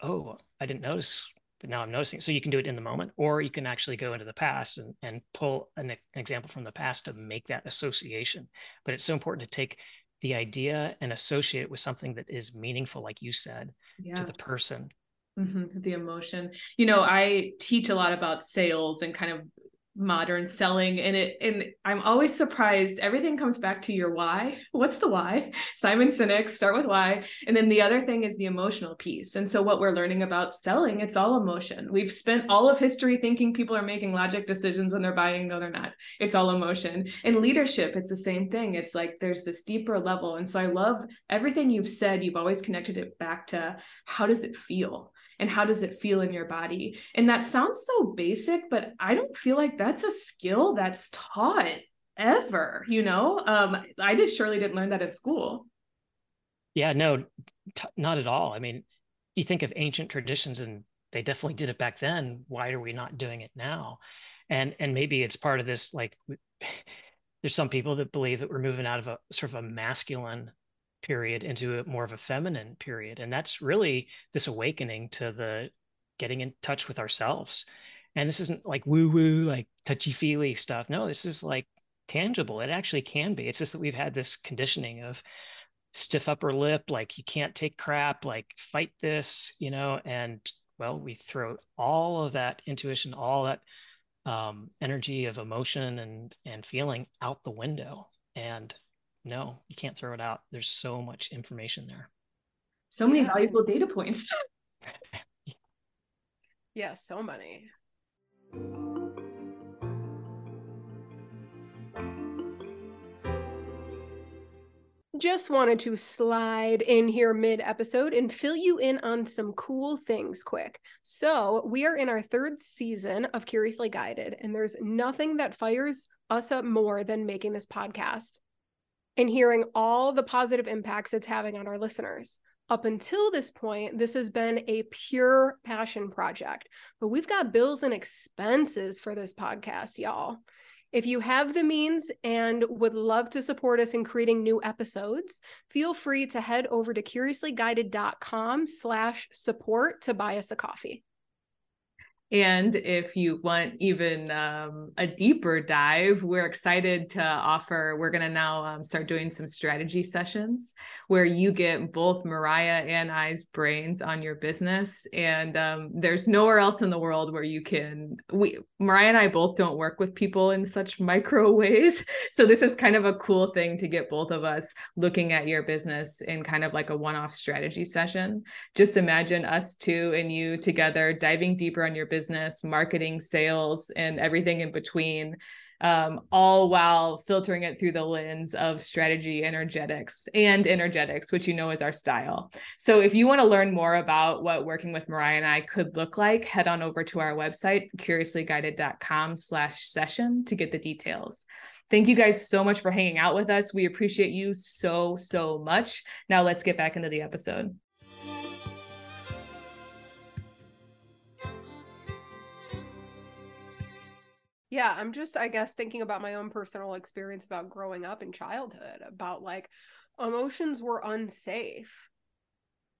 oh i didn't notice but now i'm noticing so you can do it in the moment or you can actually go into the past and, and pull an, an example from the past to make that association but it's so important to take the idea and associate it with something that is meaningful like you said yeah. to the person Mm-hmm, the emotion. You know, I teach a lot about sales and kind of modern selling and it and i'm always surprised everything comes back to your why. What's the why? Simon sinek start with why. And then the other thing is the emotional piece. And so what we're learning about selling it's all emotion. We've spent all of history thinking people are making logic decisions when they're buying no they're not. It's all emotion. In leadership it's the same thing. It's like there's this deeper level. And so i love everything you've said. You've always connected it back to how does it feel and how does it feel in your body? And that sounds so basic but i don't feel like that's a skill that's taught ever you know? Um i just surely didn't learn that at school. Yeah no t- not at all. I mean you think of ancient traditions and they definitely did it back then. Why are we not doing it now? And and maybe it's part of this like there's some people that believe that we're moving out of a sort of a masculine period into a more of a feminine period and that's really this awakening to the getting in touch with ourselves. And this isn't like woo woo like touchy feely stuff. No this is like tangible. It actually can be. It's just that we've had this conditioning of stiff upper lip like you can't take crap like fight this you know? And well we throw all of that intuition all that um, energy of emotion and and feeling out the window. And no, you can't throw it out. There's so much information there. So many yeah. valuable data points. yeah, so many. Just wanted to slide in here mid episode and fill you in on some cool things quick. So, we are in our third season of Curiously Guided, and there's nothing that fires us up more than making this podcast and hearing all the positive impacts it's having on our listeners. Up until this point, this has been a pure passion project, but we've got bills and expenses for this podcast, y'all. If you have the means and would love to support us in creating new episodes, feel free to head over to curiouslyguided.com slash support to buy us a coffee. And if you want even um, a deeper dive, we're excited to offer. We're going to now um, start doing some strategy sessions where you get both Mariah and I's brains on your business. And um, there's nowhere else in the world where you can. We Mariah and I both don't work with people in such micro ways, so this is kind of a cool thing to get both of us looking at your business in kind of like a one-off strategy session. Just imagine us two and you together diving deeper on your business business, marketing, sales, and everything in between, um, all while filtering it through the lens of strategy, energetics, and energetics, which you know is our style. So if you want to learn more about what working with Mariah and I could look like, head on over to our website, curiouslyguided.com slash session to get the details. Thank you guys so much for hanging out with us. We appreciate you so, so much. Now let's get back into the episode. Yeah, I'm just, I guess, thinking about my own personal experience about growing up in childhood, about like emotions were unsafe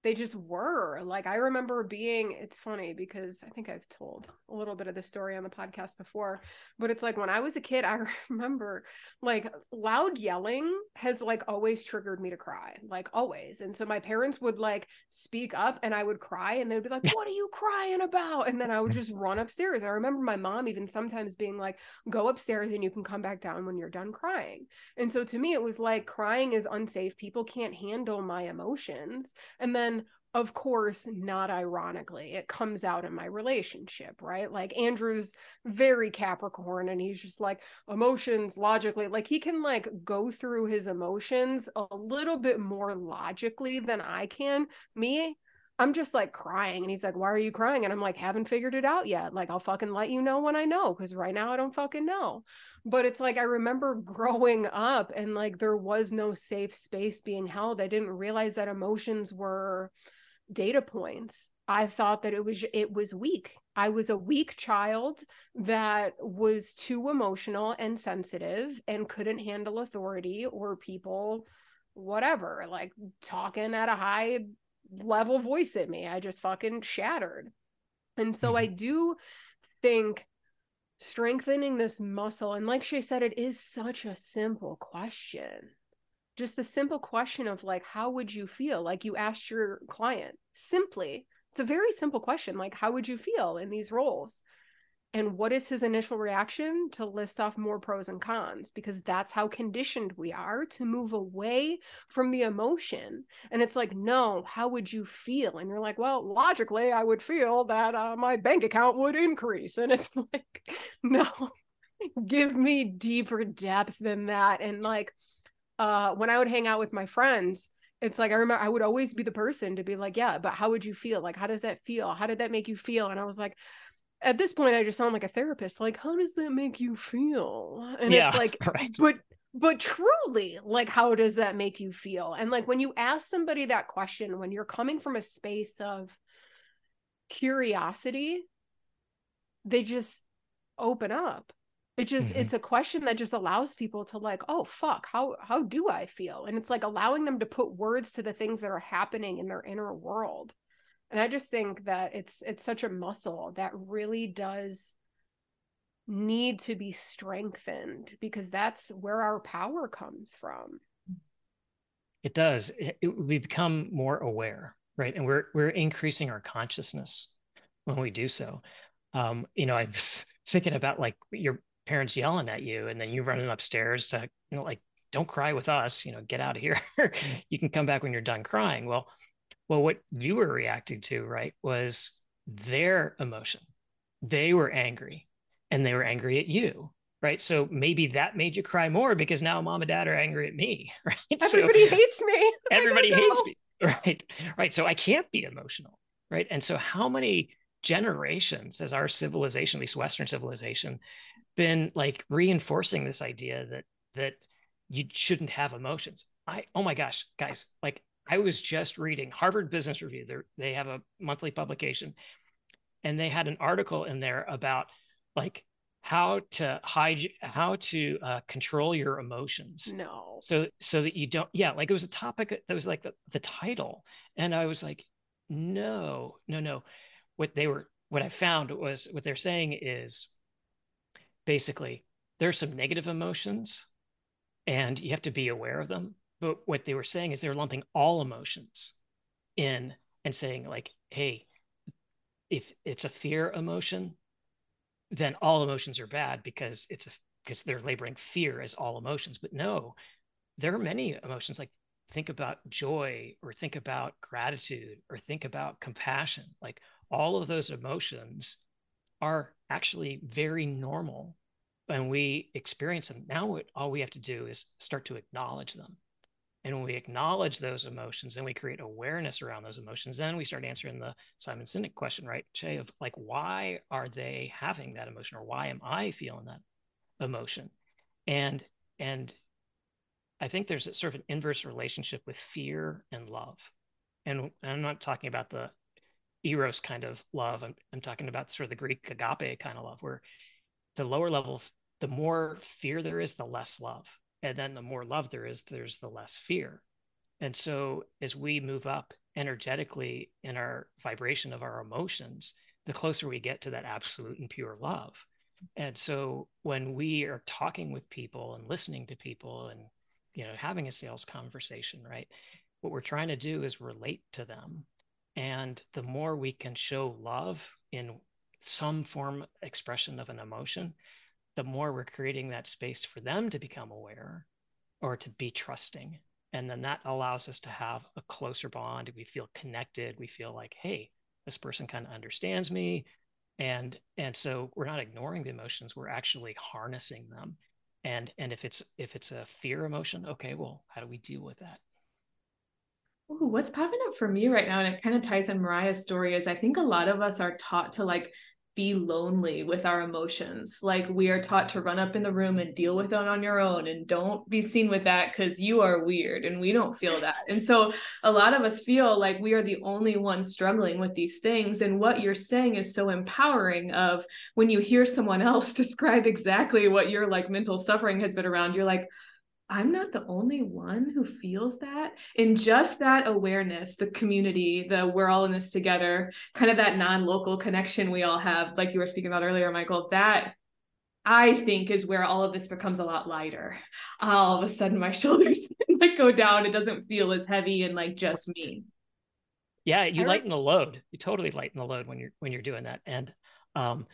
they just were. Like i remember being it's funny because i think i've told a little bit of the story on the podcast before but it's like when i was a kid i remember like loud yelling has like always triggered me to cry like always. And so my parents would like speak up and i would cry and they'd be like what are you crying about? And then i would just run upstairs. I remember my mom even sometimes being like go upstairs and you can come back down when you're done crying. And so to me it was like crying is unsafe. People can't handle my emotions. And then of course, not ironically, it comes out in my relationship, right? Like Andrew's very Capricorn and he's just like emotions logically, like he can like go through his emotions a little bit more logically than I can. Me, I'm just like crying. And he's like, Why are you crying? And I'm like, Haven't figured it out yet. Like, I'll fucking let you know when I know, because right now I don't fucking know. But it's like, I remember growing up and like there was no safe space being held. I didn't realize that emotions were data points i thought that it was it was weak. I was a weak child that was too emotional and sensitive and couldn't handle authority or people whatever like talking at a high level voice at me. I just fucking shattered. And so i mm-hmm. do think strengthening this muscle and like she said it is such a simple question just the simple question of like how would you feel like you asked your client simply it's a very simple question like how would you feel in these roles And what is his initial reaction? To list off more pros and cons, because that's how conditioned we are to move away from the emotion. And it's like, no, how would you feel? And you're like, well, logically, I would feel that uh, my bank account would increase. And it's like, no, give me deeper depth than that. And like, uh, when I would hang out with my friends, it's like I remember I would always be the person to be like, yeah, but how would you feel? Like, how does that feel? How did that make you feel? And I was like, at this point, I just sound like a therapist. Like, how does that make you feel? And yeah, it's like, right. but but truly, like, how does that make you feel? And like when you ask somebody that question, when you're coming from a space of curiosity, they just open up it just mm-hmm. it's a question that just allows people to like oh fuck how how do i feel? And it's like allowing them to put words to the things that are happening in their inner world. And i just think that it's it's such a muscle that really does need to be strengthened because that's where our power comes from. It does. It, it, we become more aware right? And we're we're increasing our consciousness when we do so. Um you know i was thinking about like your parents yelling at you and then you running upstairs to you know like don't cry with us you know get out of here. You can come back when you're done crying. Well well what you were reacting to right was their emotion. They were angry and they were angry at you right? So maybe that made you cry more because now mom and dad are angry at me right? Everybody so, hates me. Everybody hates me right? Right so i can't be emotional right? And so how many generations as our civilization at least western civilization been like reinforcing this idea that that you shouldn't have emotions. I oh my gosh, guys, like I was just reading Harvard Business Review. They they have a monthly publication, and they had an article in there about like how to hide how to uh, control your emotions no so so that you don't yeah like it was a topic that was like the, the title and i was like no no no what they were what i found was what they're saying is basically there's some negative emotions and you have to be aware of them. But what they were saying is they're lumping all emotions in and saying like hey if it's a fear emotion then all emotions are bad because it's a because they're laboring fear as all emotions. But no there are many emotions like think about joy or think about gratitude or think about compassion. Like all of those emotions are actually very normal and we experience them. Now, what, all we have to do is start to acknowledge them. And when we acknowledge those emotions, then we create awareness around those emotions. Then we start answering the Simon Sinek question, right, Shay, of like, why are they having that emotion or why am I feeling that emotion? And, and I think there's a sort of an inverse relationship with fear and love. And I'm not talking about the eros kind of love. I'm, I'm talking about sort of the Greek agape kind of love, where the lower level the more fear there is, the less love. And then the more love there is, there's the less fear. And so as we move up energetically in our vibration of our emotions, the closer we get to that absolute and pure love. And so when we are talking with people and listening to people and you know having a sales conversation, right? What we're trying to do is relate to them. And the more we can show love in some form expression of an emotion, the more we're creating that space for them to become aware or to be trusting. And then that allows us to have a closer bond. We feel connected. We feel like, hey, this person kind of understands me. And and so we're not ignoring the emotions, we're actually harnessing them. And and if it's if it's a fear emotion, okay, well, how do we deal with that? Ooh, what's popping up for me right now, and it kind of ties in Mariah's story, is I think a lot of us are taught to like be lonely with our emotions. Like we are taught to run up in the room and deal with it on your own and don't be seen with that because you are weird and we don't feel that. And so a lot of us feel like we are the only ones struggling with these things. And what you're saying is so empowering of when you hear someone else describe exactly what your like mental suffering has been around, you're like, I'm not the only one who feels that. In just that awareness, the community, the we're all in this together, kind of that non local connection we all have, like you were speaking about earlier, Michael, that I think is where all of this becomes a lot lighter. All of a sudden, my shoulders like go down. It doesn't feel as heavy and like just me. Yeah, you lighten the load. You totally lighten the load when you're when you're doing that. And um,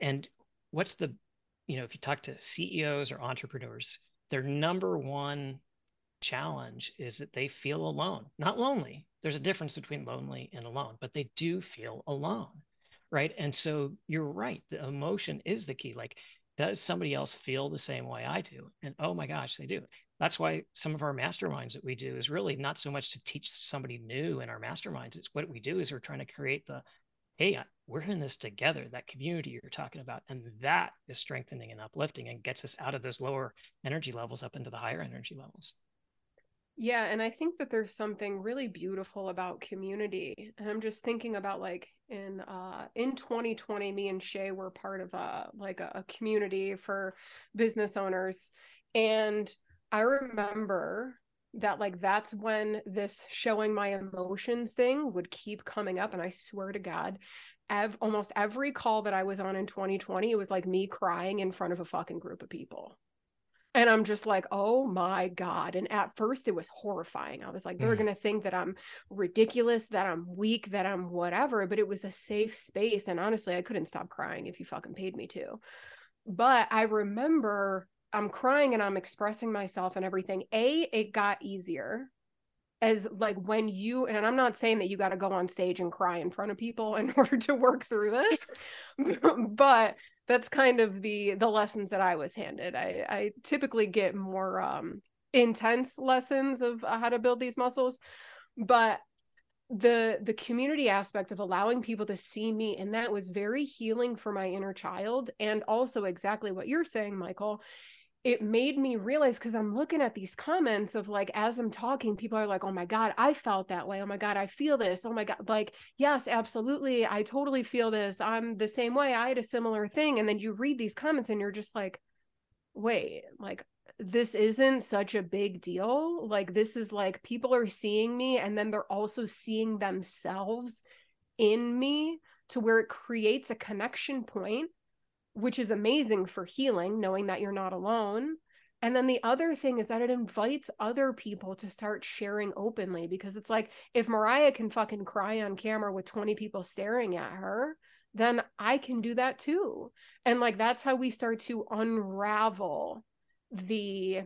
and what's the you know if you talk to ceos or entrepreneurs their number one challenge is that they feel alone not lonely. There's a difference between lonely and alone but they do feel alone right? And so you're right. The emotion is the key. Like does somebody else feel the same way i do? And oh my gosh they do. That's why some of our masterminds that we do is really not so much to teach somebody new in our masterminds. It's what we do is we're trying to create the hey we're in this together that community you're talking about and that is strengthening and uplifting and gets us out of those lower energy levels up into the higher energy levels yeah, and I think that there's something really beautiful about community. And I'm just thinking about like in uh in 2020 me and Shay were part of a like a, a community for business owners and I remember that like that's when this showing my emotions thing would keep coming up and I swear to god ev- almost every call that I was on in 2020 it was like me crying in front of a fucking group of people and I'm just like, oh my God. And at first it was horrifying. I was like, they're mm. going to think that I'm ridiculous, that I'm weak, that I'm whatever. But it was a safe space. And honestly, I couldn't stop crying if you fucking paid me to. But I remember I'm crying and I'm expressing myself and everything. A, it got easier as like when you and I'm not saying that you got to go on stage and cry in front of people in order to work through this but that's kind of the the lessons that I was handed. I I typically get more um intense lessons of uh, how to build these muscles, but the the community aspect of allowing people to see me and that was very healing for my inner child and also exactly what you're saying Michael it made me realize because I'm looking at these comments of like, as I'm talking, people are like, oh my God, I felt that way. Oh my God, I feel this. Oh my God. Like, yes, absolutely. I totally feel this. I'm the same way. I had a similar thing. And then you read these comments and you're just like, wait, like, this isn't such a big deal. Like, this is like people are seeing me and then they're also seeing themselves in me to where it creates a connection point which is amazing for healing, knowing that you're not alone. And then the other thing is that it invites other people to start sharing openly because it's like if Mariah can fucking cry on camera with 20 people staring at her, then I can do that too. And like that's how we start to unravel the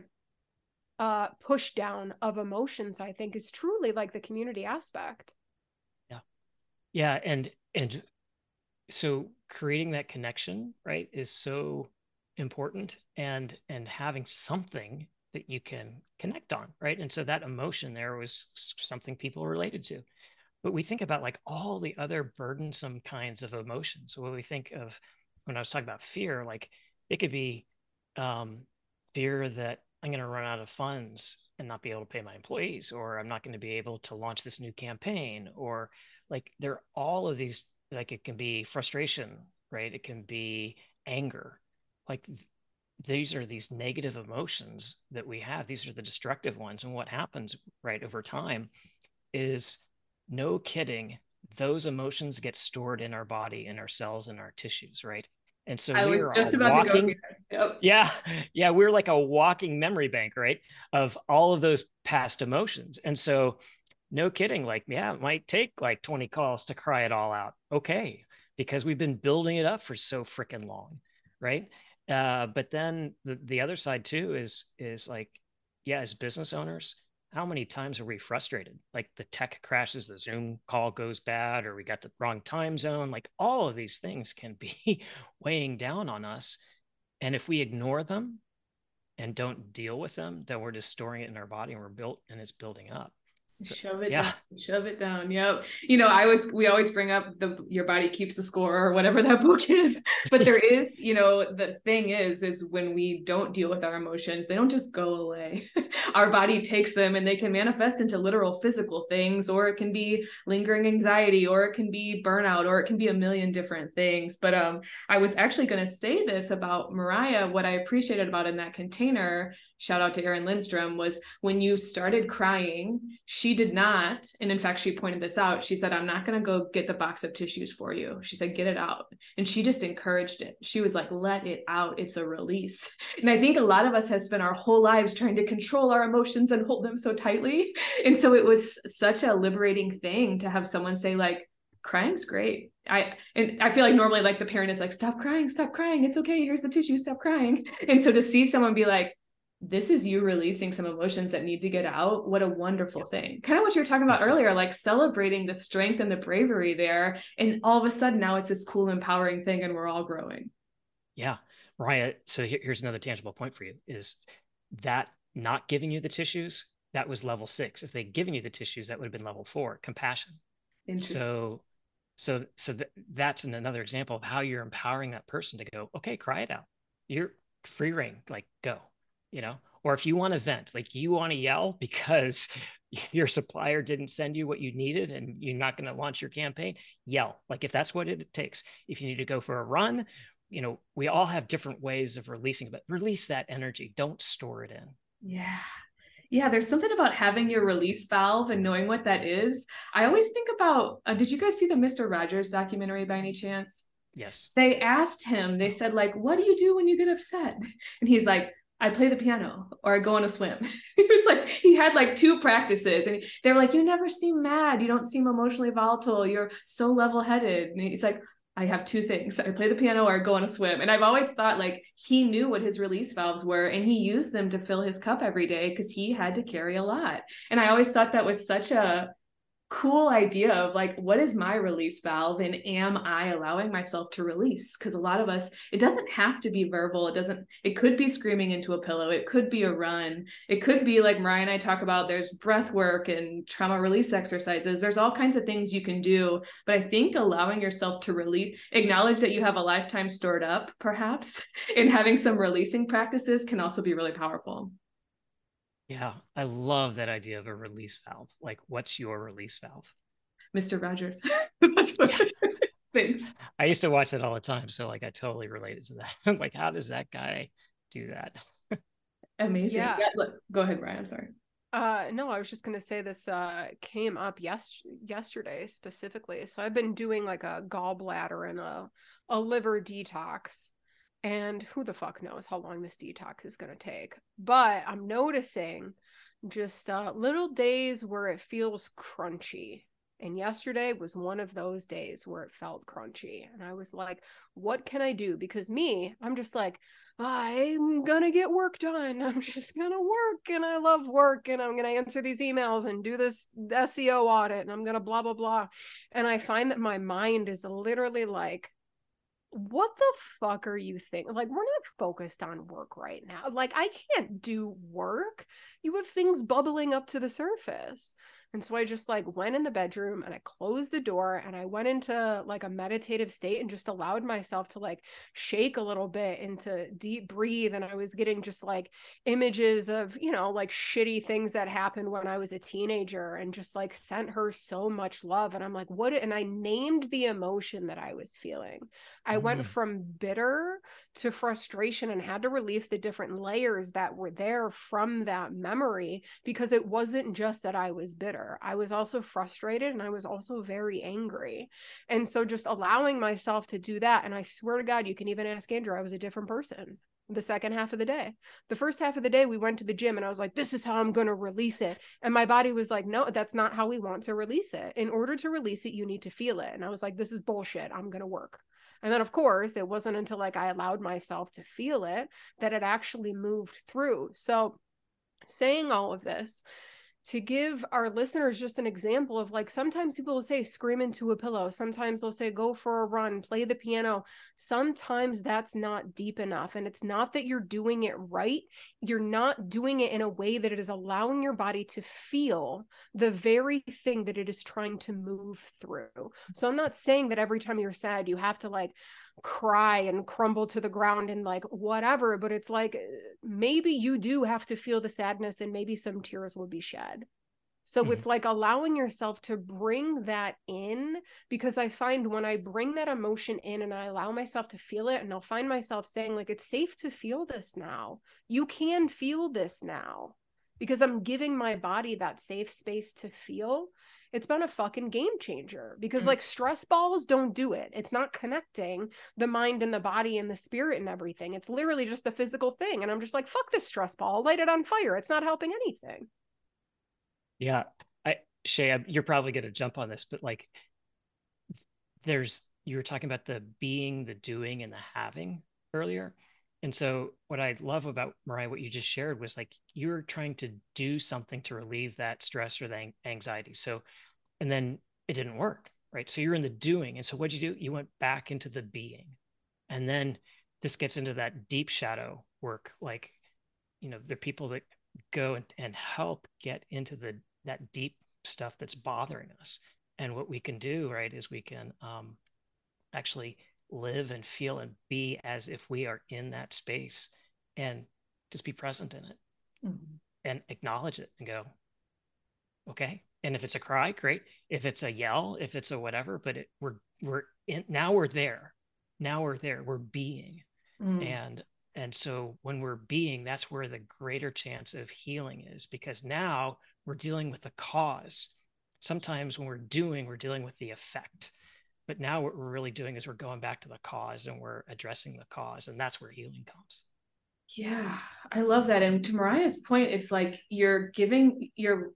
uh push down of emotions I think is truly like the community aspect. Yeah. Yeah, and and so creating that connection right is so important and and having something that you can connect on right? And so that emotion there was something people related to. But we think about like all the other burdensome kinds of emotions. So when we think of when i was talking about fear like it could be um, fear that i'm going to run out of funds and not be able to pay my employees or i'm not going to be able to launch this new campaign or like there are all of these like it can be frustration right? It can be anger. Like th- these are these negative emotions that we have. These are the destructive ones. And what happens right over time is no kidding those emotions get stored in our body in our cells and our tissues right? And so I was just about walking, to go yep. yeah. Yeah we're like a walking memory bank right of all of those past emotions. And so no kidding. Like, yeah, it might take like 20 calls to cry it all out. Okay. Because we've been building it up for so freaking long. Right. Uh, but then the, the other side too is, is like, yeah, as business owners, how many times are we frustrated? Like the tech crashes, the Zoom call goes bad, or we got the wrong time zone. Like all of these things can be weighing down on us. And if we ignore them and don't deal with them, then we're just storing it in our body and we're built and it's building up shove it yeah. down shove it down yep. You know i was we always bring up the your body keeps the score or whatever that book is. But there is you know the thing is is when we don't deal with our emotions they don't just go away. Our body takes them and they can manifest into literal physical things or it can be lingering anxiety or it can be burnout or it can be a million different things. But um i was actually going to say this about mariah what i appreciated about in that container shout out to Erin Lindstrom, was when you started crying, she did not. And in fact, she pointed this out. She said, I'm not going to go get the box of tissues for you. She said, get it out. And she just encouraged it. She was like, let it out. It's a release. And I think a lot of us have spent our whole lives trying to control our emotions and hold them so tightly. And so it was such a liberating thing to have someone say, like, crying's great I and I feel like normally like the parent is like, stop crying, stop crying. It's okay. Here's the tissue, stop crying. And so to see someone be like, this is you releasing some emotions that need to get out. What a wonderful thing. Kind of what you were talking about earlier, like celebrating the strength and the bravery there. And all of a sudden now it's this cool, empowering thing, and we're all growing. Yeah. Mariah, so here's another tangible point for you is that not giving you the tissues, that was level six. If they'd given you the tissues, that would have been level four, compassion. So so so th- that's an, another example of how you're empowering that person to go okay cry it out you're free reign like go you know or if you want to vent like you want to yell because your supplier didn't send you what you needed and you're not going to launch your campaign yell like if that's what it takes if you need to go for a run you know we all have different ways of releasing but release that energy don't store it in yeah yeah, there's something about having your release valve and knowing what that is. I always think about uh, did you guys see the Mr. Rogers documentary by any chance? Yes. They asked him, they said, like, what do you do when you get upset? And he's like, I play the piano or I go on a swim. he was like, he had like two practices and they were like, you never seem mad. You don't seem emotionally volatile. You're so level headed. And he's like, I have two things. I play the piano or I go on a swim. And I've always thought like he knew what his release valves were and he used them to fill his cup every day because he had to carry a lot. And I always thought that was such a cool idea of like what is my release valve and am i allowing myself to release? Because a lot of us it doesn't have to be verbal. It doesn't it could be screaming into a pillow. It could be a run. It could be like mariah and i talk about there's breath work and trauma release exercises. There's all kinds of things you can do. But i think allowing yourself to release acknowledge that you have a lifetime stored up perhaps and having some releasing practices can also be really powerful yeah, I love that idea of a release valve. Like, what's your release valve? Mr. Rogers. That's what thanks. I used to watch that all the time. So, like, I totally related to that. like, how does that guy do that? Amazing. Yeah. yeah look, go ahead, Brian. I'm sorry. Uh, no, I was just gonna say this uh, came up yes yesterday specifically. So I've been doing like a gallbladder and a a liver detox and who the fuck knows how long this detox is going to take. But i'm noticing just uh, little days where it feels crunchy. And yesterday was one of those days where it felt crunchy. And i was like what can i do? Because me i'm just like i'm gonna get work done. I'm just gonna work and i love work and i'm gonna answer these emails and do this seo audit and i'm gonna blah blah blah. And i find that my mind is literally like what the fuck are you thinking? Like, we're not focused on work right now. Like, I can't do work. You have things bubbling up to the surface. And so I just like went in the bedroom and I closed the door and I went into like a meditative state and just allowed myself to like shake a little bit and to deep breathe. And I was getting just like images of, you know, like shitty things that happened when I was a teenager and just like sent her so much love. And I'm like, what? And I named the emotion that I was feeling. I mm. went from bitter to frustration and had to relieve the different layers that were there from that memory because it wasn't just that I was bitter bitter. I was also frustrated and I was also very angry. And so just allowing myself to do that. And I swear to God, you can even ask Andrew, I was a different person the second half of the day. The first half of the day, we went to the gym and I was like, this is how I'm going to release it. And my body was like, no, that's not how we want to release it. In order to release it, you need to feel it. And I was like, this is bullshit. I'm going to work. And then, of course, it wasn't until like I allowed myself to feel it that it actually moved through. So, saying all of this, to give our listeners just an example of like sometimes people will say scream into a pillow. Sometimes they'll say go for a run play the piano. Sometimes that's not deep enough and it's not that you're doing it right you're not doing it in a way that it is allowing your body to feel the very thing that it is trying to move through. So i'm not saying that every time you're sad you have to like cry and crumble to the ground and like whatever but it's like maybe you do have to feel the sadness and maybe some tears will be shed so mm-hmm. it's like allowing yourself to bring that in because I find when I bring that emotion in and I allow myself to feel it, and I'll find myself saying, like, it's safe to feel this now. You can feel this now because I'm giving my body that safe space to feel it's been a fucking game changer because mm. like stress balls don't do it. It's not connecting the mind and the body and the spirit and everything. It's literally just a physical thing. And I'm just like, fuck this stress ball, light it on fire. It's not helping anything. Yeah. I Shay, you're probably going to jump on this, but like there's you were talking about the being, the doing, and the having earlier. And so, what I love about Mariah, what you just shared was like you were trying to do something to relieve that stress or the anxiety. So, and then it didn't work, right? So, you're in the doing. And so, what'd you do? You went back into the being. And then this gets into that deep shadow work. Like, you know, the people that go and, and help get into the that deep stuff that's bothering us. And what we can do, right, is we can um, actually live and feel and be as if we are in that space and just be present in it mm-hmm. and acknowledge it and go, okay. And if it's a cry, great. If it's a yell, if it's a whatever, but it, we're we're in now we're there. Now we're there. We're being. Mm. And and so when we're being, that's where the greater chance of healing is because now we're dealing with the cause. Sometimes when we're doing, we're dealing with the effect. But now what we're really doing is we're going back to the cause and we're addressing the cause. And that's where healing comes. Yeah, I love that. And to Mariah's point, it's like you're giving, you're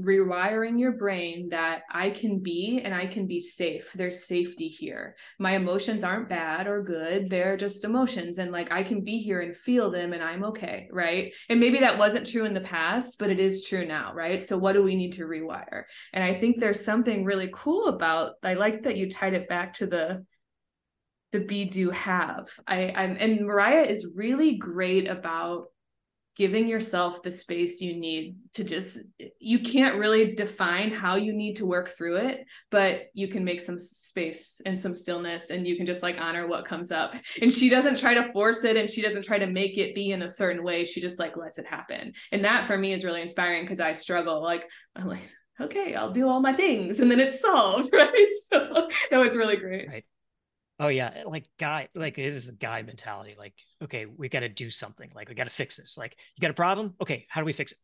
rewiring your brain that I can be and I can be safe. There's safety here. My emotions aren't bad or good. They're just emotions. And like I can be here and feel them and I'm okay. Right. And maybe that wasn't true in the past, but it is true now. Right. So what do we need to rewire? And I think there's something really cool about, I like that you tied it back to the, the be do have. I, I'm, and Mariah is really great about giving yourself the space you need to just you can't really define how you need to work through it but you can make some space and some stillness and you can just like honor what comes up. And she doesn't try to force it and she doesn't try to make it be in a certain way. She just like lets it happen. And that for me is really inspiring because i struggle like i'm like okay i'll do all my things and then it's solved right? So that was really great. Right Oh yeah, eh, like guy, like it is the guy mentality. Like, okay, we got to do something. Like, we got to fix this. Like, you got a problem? Okay, how do we fix it?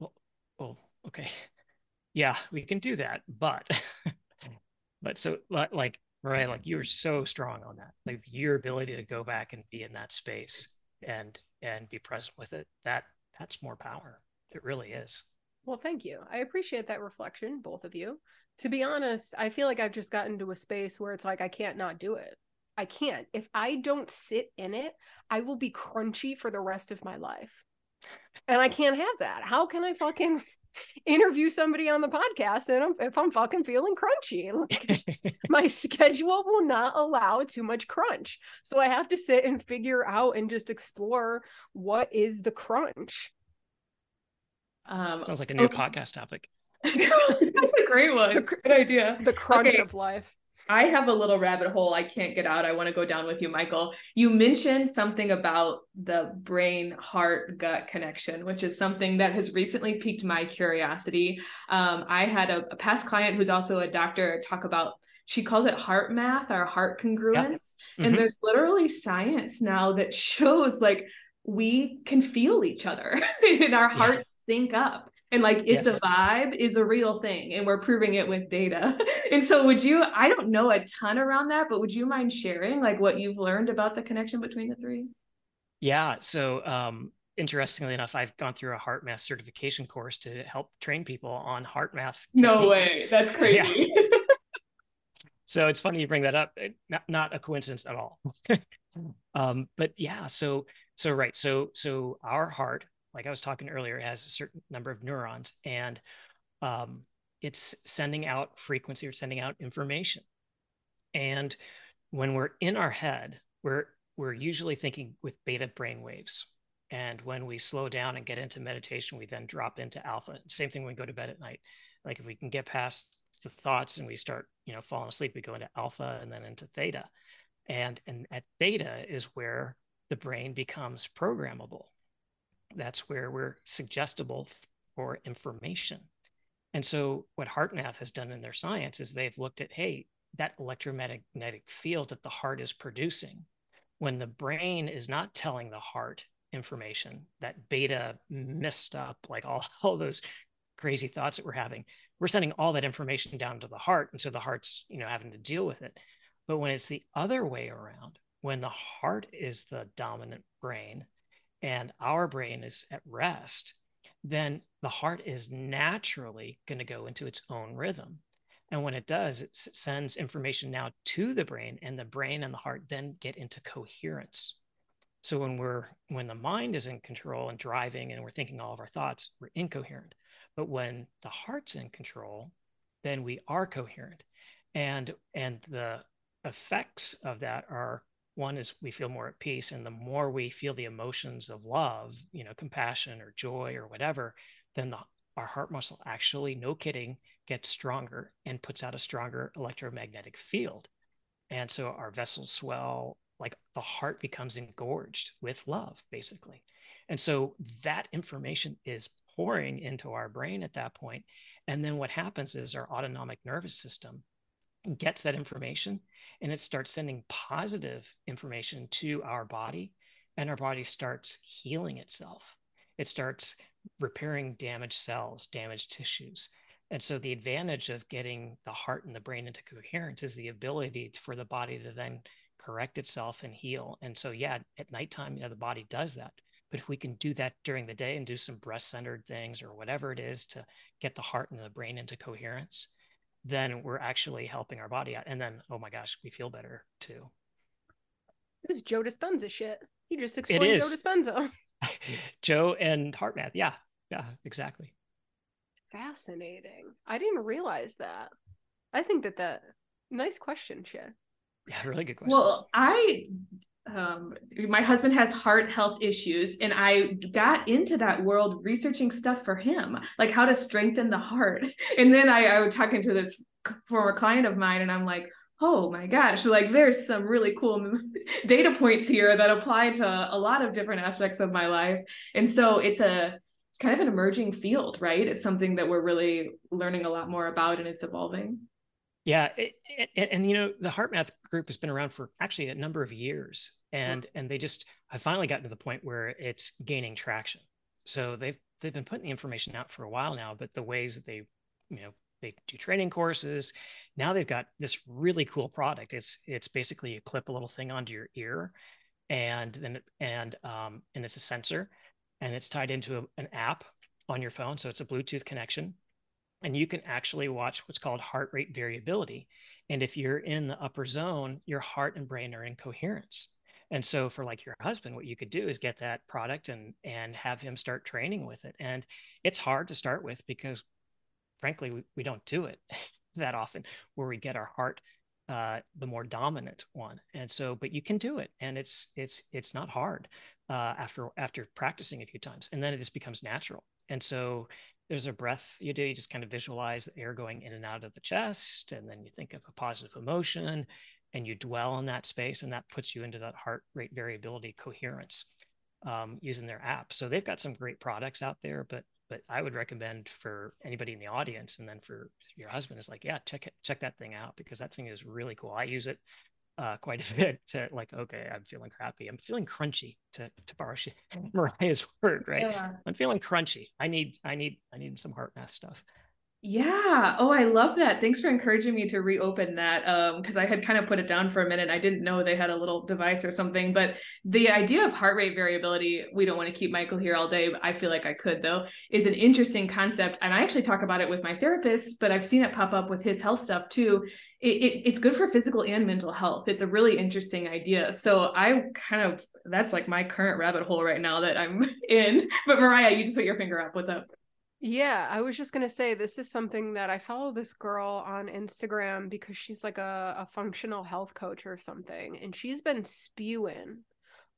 Well, oh, okay, yeah, we can do that. But, but so like, right, like you were so strong on that. Like your ability to go back and be in that space and and be present with it. That that's more power. It really is. Well, thank you. I appreciate that reflection, both of you to be honest, I feel like I've just gotten to a space where it's like I can't not do it. I can't. If I don't sit in it, I will be crunchy for the rest of my life. And I can't have that. How can I fucking interview somebody on the podcast and I'm, if I'm fucking feeling crunchy? Like, my schedule will not allow too much crunch. So I have to sit and figure out and just explore what is the crunch. Um, Sounds like a new okay. podcast topic. That's a great one. The, Good idea. The crunch okay. of life. I have a little rabbit hole I can't get out. I want to go down with you, Michael. You mentioned something about the brain heart gut connection, which is something that has recently piqued my curiosity. Um, I had a, a, past client who's also a doctor talk about, she calls it HeartMath or heart congruence. Yeah. Mm-hmm. And there's literally science now that shows like we can feel each other and our hearts yeah. sync up and like it's yes. a vibe is a real thing and we're proving it with data. And so would you i don't know a ton around that but would you mind sharing like what you've learned about the connection between the three? Yeah so um interestingly enough i've gone through a HeartMath certification course to help train people on HeartMath no way. That's crazy. Yeah. so it's funny you bring that up not, not a coincidence at all. Um but yeah so so right so so our heart like I was talking earlier, it has a certain number of neurons and um, it's sending out frequency or sending out information. And when we're in our head, we're we're usually thinking with beta brain waves. And when we slow down and get into meditation, we then drop into alpha. Same thing when we go to bed at night. Like if we can get past the thoughts and we start, you know, falling asleep, we go into alpha and then into theta. And and at theta is where the brain becomes programmable that's where we're suggestible for information. And so, what HeartMath has done in their science is they've looked at, hey, that electromagnetic field that the heart is producing, when the brain is not telling the heart information, that beta messed up, like all, all those crazy thoughts that we're having, we're sending all that information down to the heart. And so the heart's, you know, having to deal with it. But when it's the other way around, when the heart is the dominant brain and our brain is at rest, then the heart is naturally going to go into its own rhythm. And when it does, it sends information now to the brain, and the brain and the heart then get into coherence. So when we're when the mind is in control and driving and we're thinking all of our thoughts, we're incoherent. But when the heart's in control, then we are coherent. And and the effects of that are one is we feel more at peace and the more we feel the emotions of love you know compassion or joy or whatever then the, our heart muscle actually no kidding gets stronger and puts out a stronger electromagnetic field. And so our vessels swell like the heart becomes engorged with love basically. And so that information is pouring into our brain at that point. And then what happens is our autonomic nervous system gets that information and it starts sending positive information to our body and our body starts healing itself. It starts repairing damaged cells damaged tissues. And so the advantage of getting the heart and the brain into coherence is the ability for the body to then correct itself and heal. And so yeah at nighttime you know the body does that. But if we can do that during the day and do some breast centered things or whatever it is to get the heart and the brain into coherence then we're actually helping our body out. And then, oh my gosh, we feel better too. This is Joe Dispenza shit. He just explained Joe Dispenza. Joe and HeartMath. Yeah. Yeah, exactly. Fascinating. I didn't realize that. I think that that nice question, Shit. Yeah, really good question. Well, I um, my husband has heart health issues and i got into that world researching stuff for him like how to strengthen the heart. And then i, I was talking to this former client of mine and i'm like oh my gosh like there's some really cool data points here that apply to a lot of different aspects of my life. And so it's a it's kind of an emerging field right? It's something that we're really learning a lot more about and it's evolving yeah, it, and, and, you know the HeartMath group has been around for actually a number of years, and and they just have finally gotten to the point where it's gaining traction. So they've they've been putting the information out for a while now, but the ways that they you know they do training courses, now they've got this really cool product. It's it's basically you clip a little thing onto your ear, and then and um and it's a sensor, and it's tied into a, an app on your phone, so it's a Bluetooth connection and you can actually watch what's called heart rate variability. And if you're in the upper zone, your heart and brain are in coherence. And so for like your husband, what you could do is get that product and and have him start training with it. And it's hard to start with because frankly, we, we don't do it that often where we get our heart uh, the more dominant one. And so, but you can do it, and it's it's it's not hard uh, after after practicing a few times, and then it just becomes natural. And so there's a breath you do. You just kind of visualize the air going in and out of the chest, and then you think of a positive emotion, and you dwell in that space, and that puts you into that heart rate variability coherence um, using their app. So they've got some great products out there, but but I would recommend for anybody in the audience, and then for your husband is like, yeah, check it, check that thing out because that thing is really cool. I use it uh, quite a bit to like, okay, I'm feeling crappy. I'm feeling crunchy to, to borrow Mariah's word, right? Yeah. I'm feeling crunchy. I need, I need, I need some HeartMath stuff. Yeah. Oh, I love that. Thanks for encouraging me to reopen that. Um, because I had kind of put it down for a minute. I didn't know they had a little device or something. But the idea of heart rate variability, we don't want to keep Michael here all day. I feel like I could though, is an interesting concept. And I actually talk about it with my therapist, but I've seen it pop up with his health stuff too. It, it, it's good for physical and mental health. It's a really interesting idea. So I kind of that's like my current rabbit hole right now that I'm in. But Mariah, you just put your finger up. What's up? Yeah, I was just gonna say this is something that I follow this girl on Instagram because she's like a, a functional health coach or something, and she's been spewing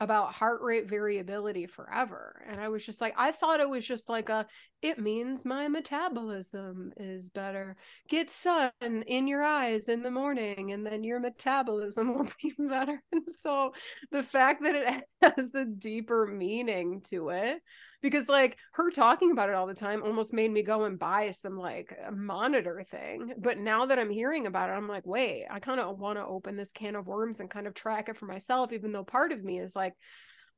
about heart rate variability forever. And I was just like, I thought it was just like a, it means my metabolism is better. Get sun in your eyes in the morning, and then your metabolism will be better. And so the fact that it has a deeper meaning to it because like her talking about it all the time almost made me go and buy some like monitor thing but now that i'm hearing about it i'm like wait i kind of want to open this can of worms and kind of track it for myself even though part of me is like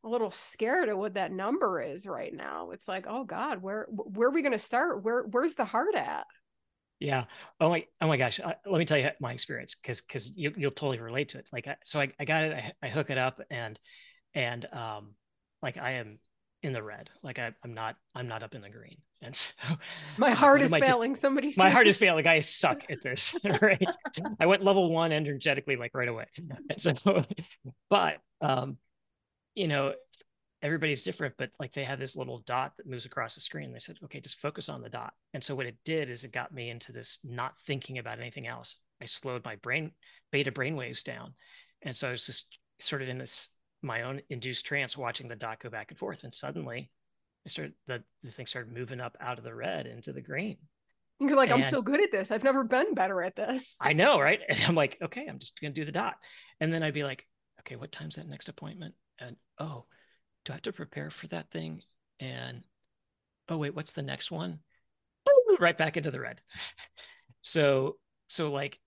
a little scared of what that number is right now it's like oh god where where are we going to start where where's the heart at yeah. Oh my. Oh my gosh. Uh, let me tell you my experience, because because you you'll totally relate to it. Like, I, so I, I got it. I, I hook it up, and and um, like I am in the red. Like I, am not, I'm not up in the green. And so my heart is failing. Do? Somebody, my heart is failing. I suck at this. right. I went level one energetically, like right away. And so, but, um, you know, everybody's different, but like they have this little dot that moves across the screen. They said, okay, just focus on the dot. And so what it did is it got me into this not thinking about anything else. I slowed my brain beta brain waves down. And so I was just sort of in this my own induced trance watching the dot go back and forth. And suddenly I started the, the thing started moving up out of the red into the green. You're like, and I'm so good at this. I've never been better at this. I know, right? And I'm like, okay, I'm just gonna do the dot. And then I'd be like, okay, what time's that next appointment? And oh, do I have to prepare for that thing? And oh wait, what's the next one? Right back into the red. So so like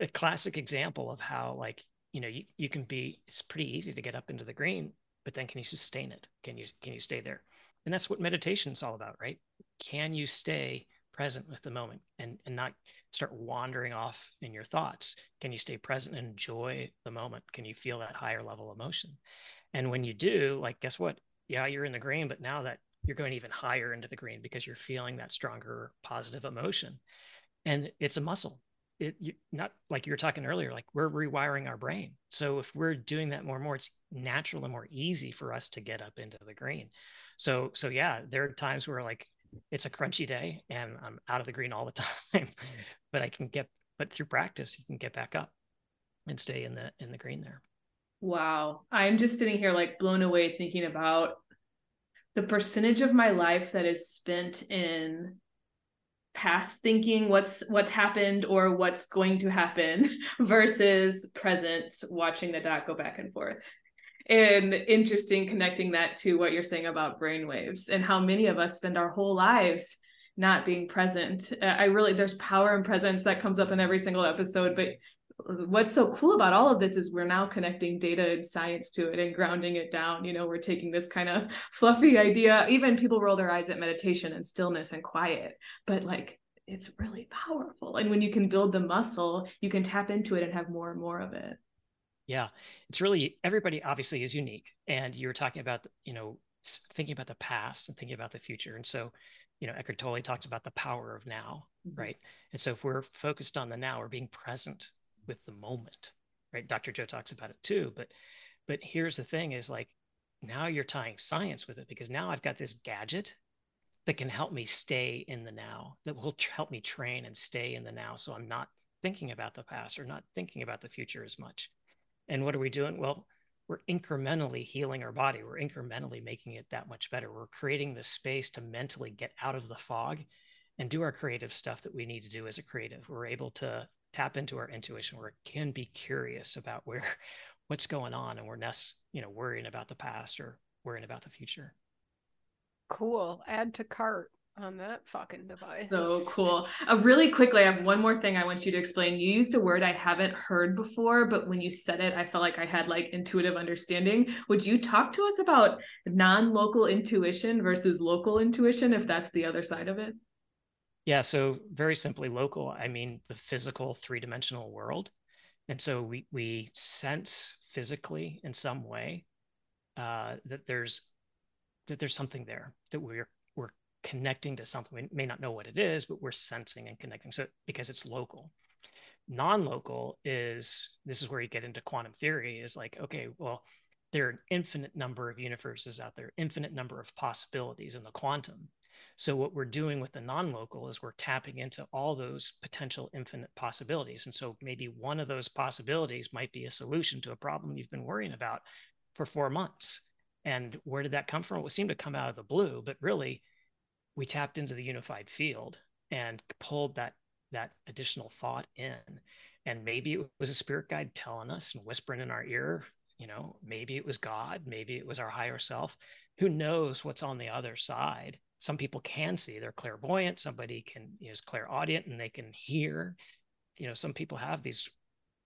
a classic example of how like you know you, you can be it's pretty easy to get up into the green but then can you sustain it? Can you can you stay there? And that's what meditation is all about right? Can you stay present with the moment and and not start wandering off in your thoughts? Can you stay present and enjoy the moment? Can you feel that higher level emotion? And when you do like guess what? Yeah you're in the green but now that you're going even higher into the green because you're feeling that stronger positive emotion. And it's a muscle it you, not like you were talking earlier like we're rewiring our brain. So if we're doing that more and more it's natural and more easy for us to get up into the green. So so yeah there are times where like it's a crunchy day and i'm out of the green all the time but i can get but through practice you can get back up and stay in the in the green there. Wow. I'm just sitting here like blown away thinking about the percentage of my life that is spent in past thinking what's what's happened or what's going to happen versus present watching the dot go back and forth. And interesting connecting that to what you're saying about brainwaves and how many of us spend our whole lives not being present. I really there's power and presence that comes up in every single episode but what's so cool about all of this is we're now connecting data and science to it and grounding it down. You know we're taking this kind of fluffy idea. Even people roll their eyes at meditation and stillness and quiet but like it's really powerful. And when you can build the muscle you can tap into it and have more and more of it. Yeah. It's really everybody obviously is unique and you're talking about you know thinking about the past and thinking about the future. And so you know Eckhart Tolle talks about the power of now mm-hmm. right? And so if we're focused on the now we're being present with the moment right? Dr joe talks about it too but but here's the thing is like now you're tying science with it because now i've got this gadget that can help me stay in the now that will tr- help me train and stay in the now. So i'm not thinking about the past or not thinking about the future as much. And what are we doing? Well we're incrementally healing our body. We're incrementally making it that much better. We're creating the space to mentally get out of the fog and do our creative stuff that we need to do as a creative. We're able to tap into our intuition where it can be curious about where what's going on and we're less you know worrying about the past or worrying about the future. Cool. Add to cart on that fucking device. so cool. Uh, really quickly i have one more thing i want you to explain. You used a word i haven't heard before but when you said it i felt like i had like intuitive understanding. Would you talk to us about non-local intuition versus local intuition if that's the other side of it yeah, so very simply local, I mean the physical three-dimensional world. And so we we sense physically in some way uh, that there's that there's something there that we're we're connecting to something. We may not know what it is, but we're sensing and connecting. So because it's local. Non-local is this is where you get into quantum theory, is like, okay, well, there are an infinite number of universes out there, infinite number of possibilities in the quantum. So what we're doing with the non-local is we're tapping into all those potential infinite possibilities. And so maybe one of those possibilities might be a solution to a problem you've been worrying about for four months. And where did that come from? It seemed to come out of the blue, but really we tapped into the unified field and pulled that that additional thought in. And maybe it was a spirit guide telling us and whispering in our ear, you know, maybe it was God, maybe it was our higher self. Who knows what's on the other side? Some people can see they're clairvoyant somebody can you know, is clairaudient and they can hear. You know some people have these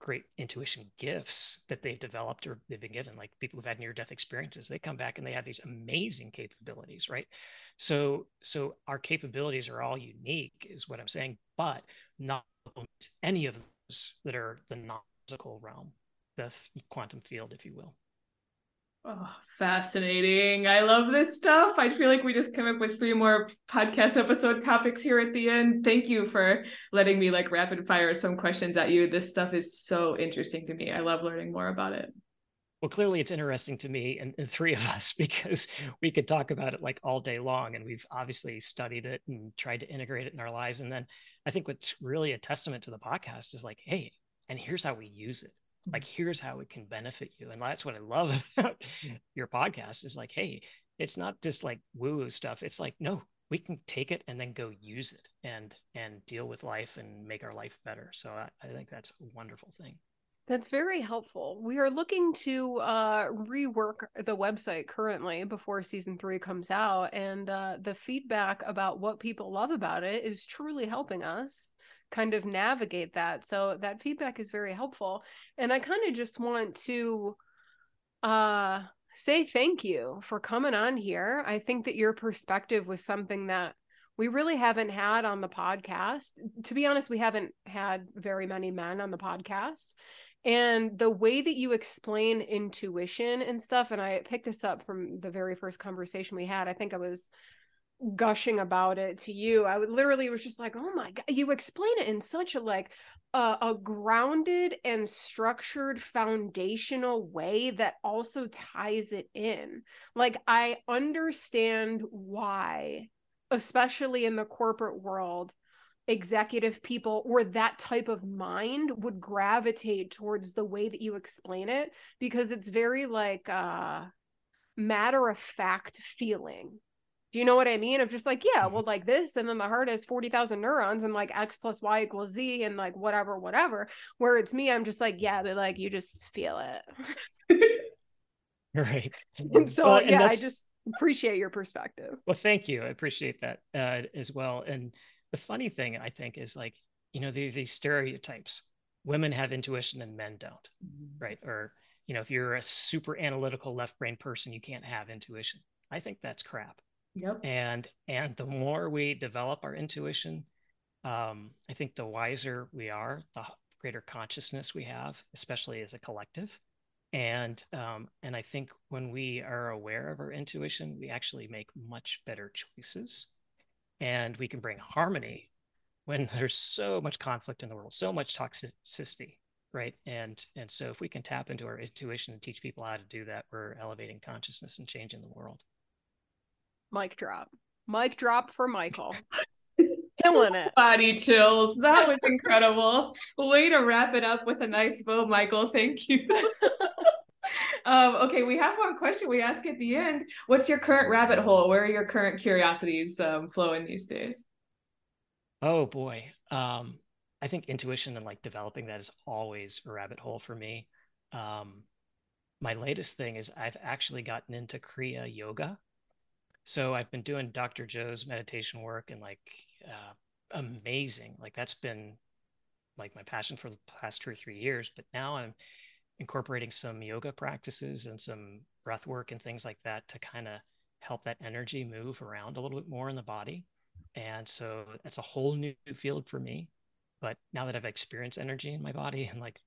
great intuition gifts that they've developed or they've been given like people who've had near death experiences. They come back and they have these amazing capabilities right? So so our capabilities are all unique is what i'm saying but not any of those that are the non-physical realm the quantum field if you will Oh, fascinating. I love this stuff. I feel like we just came up with three more podcast episode topics here at the end. Thank you for letting me like rapid fire some questions at you. This stuff is so interesting to me. I love learning more about it. Well, clearly it's interesting to me and, and three of us because we could talk about it like all day long. And we've obviously studied it and tried to integrate it in our lives. And then I think what's really a testament to the podcast is like, hey, and here's how we use it like here's how it can benefit you. And that's what i love about your podcast is like hey it's not just like woo woo stuff. It's like no we can take it and then go use it and and deal with life and make our life better. So i, I think that's a wonderful thing. That's very helpful. We are looking to uh, rework the website currently before season three comes out, and uh, the feedback about what people love about it is truly helping us kind of navigate that. So that feedback is very helpful. And I kind of just want to uh say thank you for coming on here. I think that your perspective was something that we really haven't had on the podcast. To be honest, we haven't had very many men on the podcast. And the way that you explain intuition and stuff, and I picked this up from the very first conversation we had. I think I was gushing about it to you i would literally was just like oh my god you explain it in such a like uh, a grounded and structured foundational way that also ties it in. Like i understand why especially in the corporate world executive people or that type of mind would gravitate towards the way that you explain it because it's very like uh matter of fact feeling do you know what I mean? Of just like, yeah, mm-hmm. well, like this, and then the heart has 40,000 neurons and like X plus Y equals Z and like whatever, whatever. Where it's me, I'm just like, yeah, but like you just feel it. right. And so, well, yeah, I just appreciate your perspective. Well, thank you. I appreciate that uh, as well. And the funny thing, I think, is like, you know, the, these stereotypes women have intuition and men don't, mm-hmm. right? Or, you know, if you're a super analytical left brain person, you can't have intuition. I think that's crap Yep. And and the more we develop our intuition, um, I think the wiser we are, the greater consciousness we have, especially as a collective. And um, and I think when we are aware of our intuition, we actually make much better choices, and we can bring harmony when there's so much conflict in the world, so much toxicity, right? And and so if we can tap into our intuition and teach people how to do that, we're elevating consciousness and changing the world. Mic drop. Mic drop for Michael. Killing it. Body chills. That was incredible. Way to wrap it up with a nice bow, Michael. Thank you. um, okay, we have one question we ask at the end. What's your current rabbit hole? Where are your current curiosities um, flowing these days? Oh boy. Um, I think intuition and like developing that is always a rabbit hole for me. Um, my latest thing is I've actually gotten into Kriya yoga. So I've been doing Dr. Joe's meditation work and like uh, amazing. Like that's been like my passion for the past two or three years. But now I'm incorporating some yoga practices and some breath work and things like that to kind of help that energy move around a little bit more in the body. And so it's a whole new field for me. But now that I've experienced energy in my body and like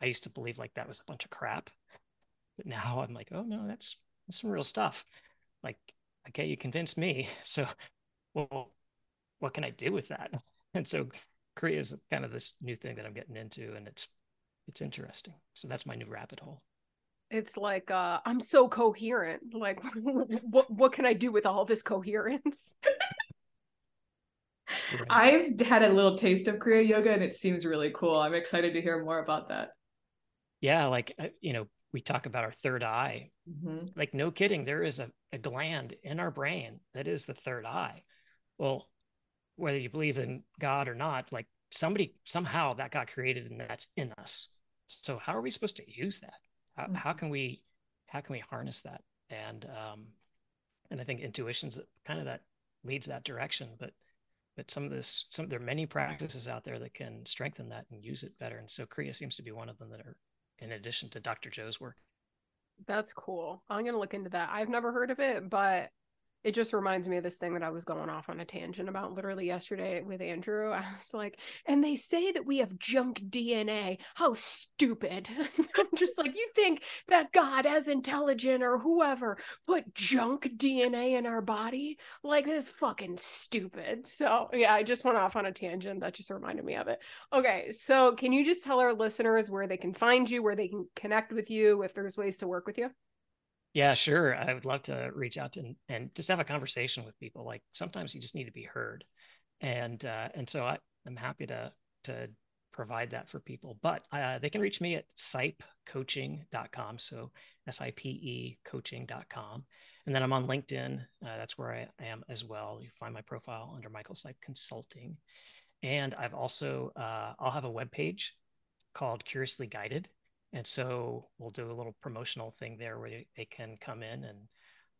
I used to believe like that was a bunch of crap. But now I'm like, oh no, that's, that's some real stuff. Like okay, you convinced me. So, well, what can I do with that? And so, Kriya is kind of this new thing that I'm getting into, and it's it's interesting. So that's my new rabbit hole. It's like uh, I'm so coherent. Like, what what can I do with all this coherence? I've had a little taste of Kriya yoga, and it seems really cool. I'm excited to hear more about that. Yeah, like uh, you know, we talk about our third eye. Mm-hmm. Like, no kidding, there is a, a gland in our brain that is the third eye. Well, whether you believe in God or not, like somebody somehow that got created and that's in us. So how are we supposed to use that? How, mm-hmm. how can we how can we harness that? And um, and I think intuition's kind of that leads that direction. But but some of this some there are many practices out there that can strengthen that and use it better. And so Kriya seems to be one of them that are in addition to Dr. Joe's work. That's cool. I'm gonna look into that. I've never heard of it, but it just reminds me of this thing that I was going off on a tangent about literally yesterday with Andrew. I was like, and they say that we have junk DNA. How stupid. I'm just like, you think that God, as intelligent or whoever, put junk DNA in our body? Like, this fucking stupid. So, yeah, I just went off on a tangent. That just reminded me of it. Okay. So, can you just tell our listeners where they can find you, where they can connect with you, if there's ways to work with you? Yeah, sure. I would love to reach out to and, and just have a conversation with people. Like sometimes you just need to be heard, and uh, and so I, I'm happy to to provide that for people. But uh, they can reach me at sipecoaching.com. So S I P E coaching.com. And then I'm on LinkedIn. Uh, that's where I, I, am as well. You find my profile under Michael Sipe Consulting. And I've also, uh, I'll have a web page called Curiously Guided. And so we'll do a little promotional thing there where they, they can come in and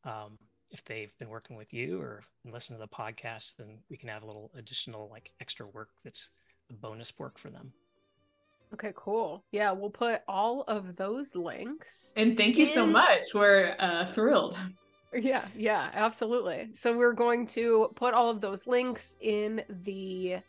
um, if they've been working with you or listen to the podcast, then we can have a little additional like extra work that's a bonus work for them. Okay, cool. Yeah, we'll put all of those links. And thank you in... so much. We're uh, thrilled. Yeah, yeah, absolutely. So we're going to put all of those links in the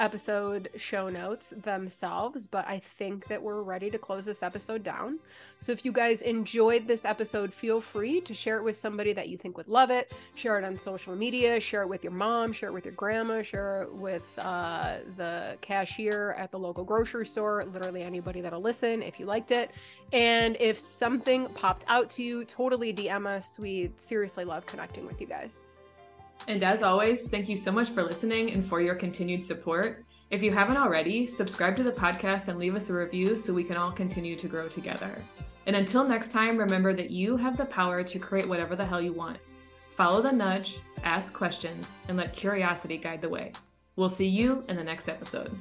episode show notes themselves, but I think that we're ready to close this episode down. So if you guys enjoyed this episode, feel free to share it with somebody that you think would love it. Share it on social media, share it with your mom, share it with your grandma, share it with uh, the cashier at the local grocery store, literally anybody that'll listen if you liked it. And if something popped out to you, totally DM us. We seriously love connecting with you guys. And as always, thank you so much for listening and for your continued support. If you haven't already, subscribe to the podcast and leave us a review so we can all continue to grow together. And until next time, remember that you have the power to create whatever the hell you want. Follow the nudge, ask questions, and let curiosity guide the way. We'll see you in the next episode.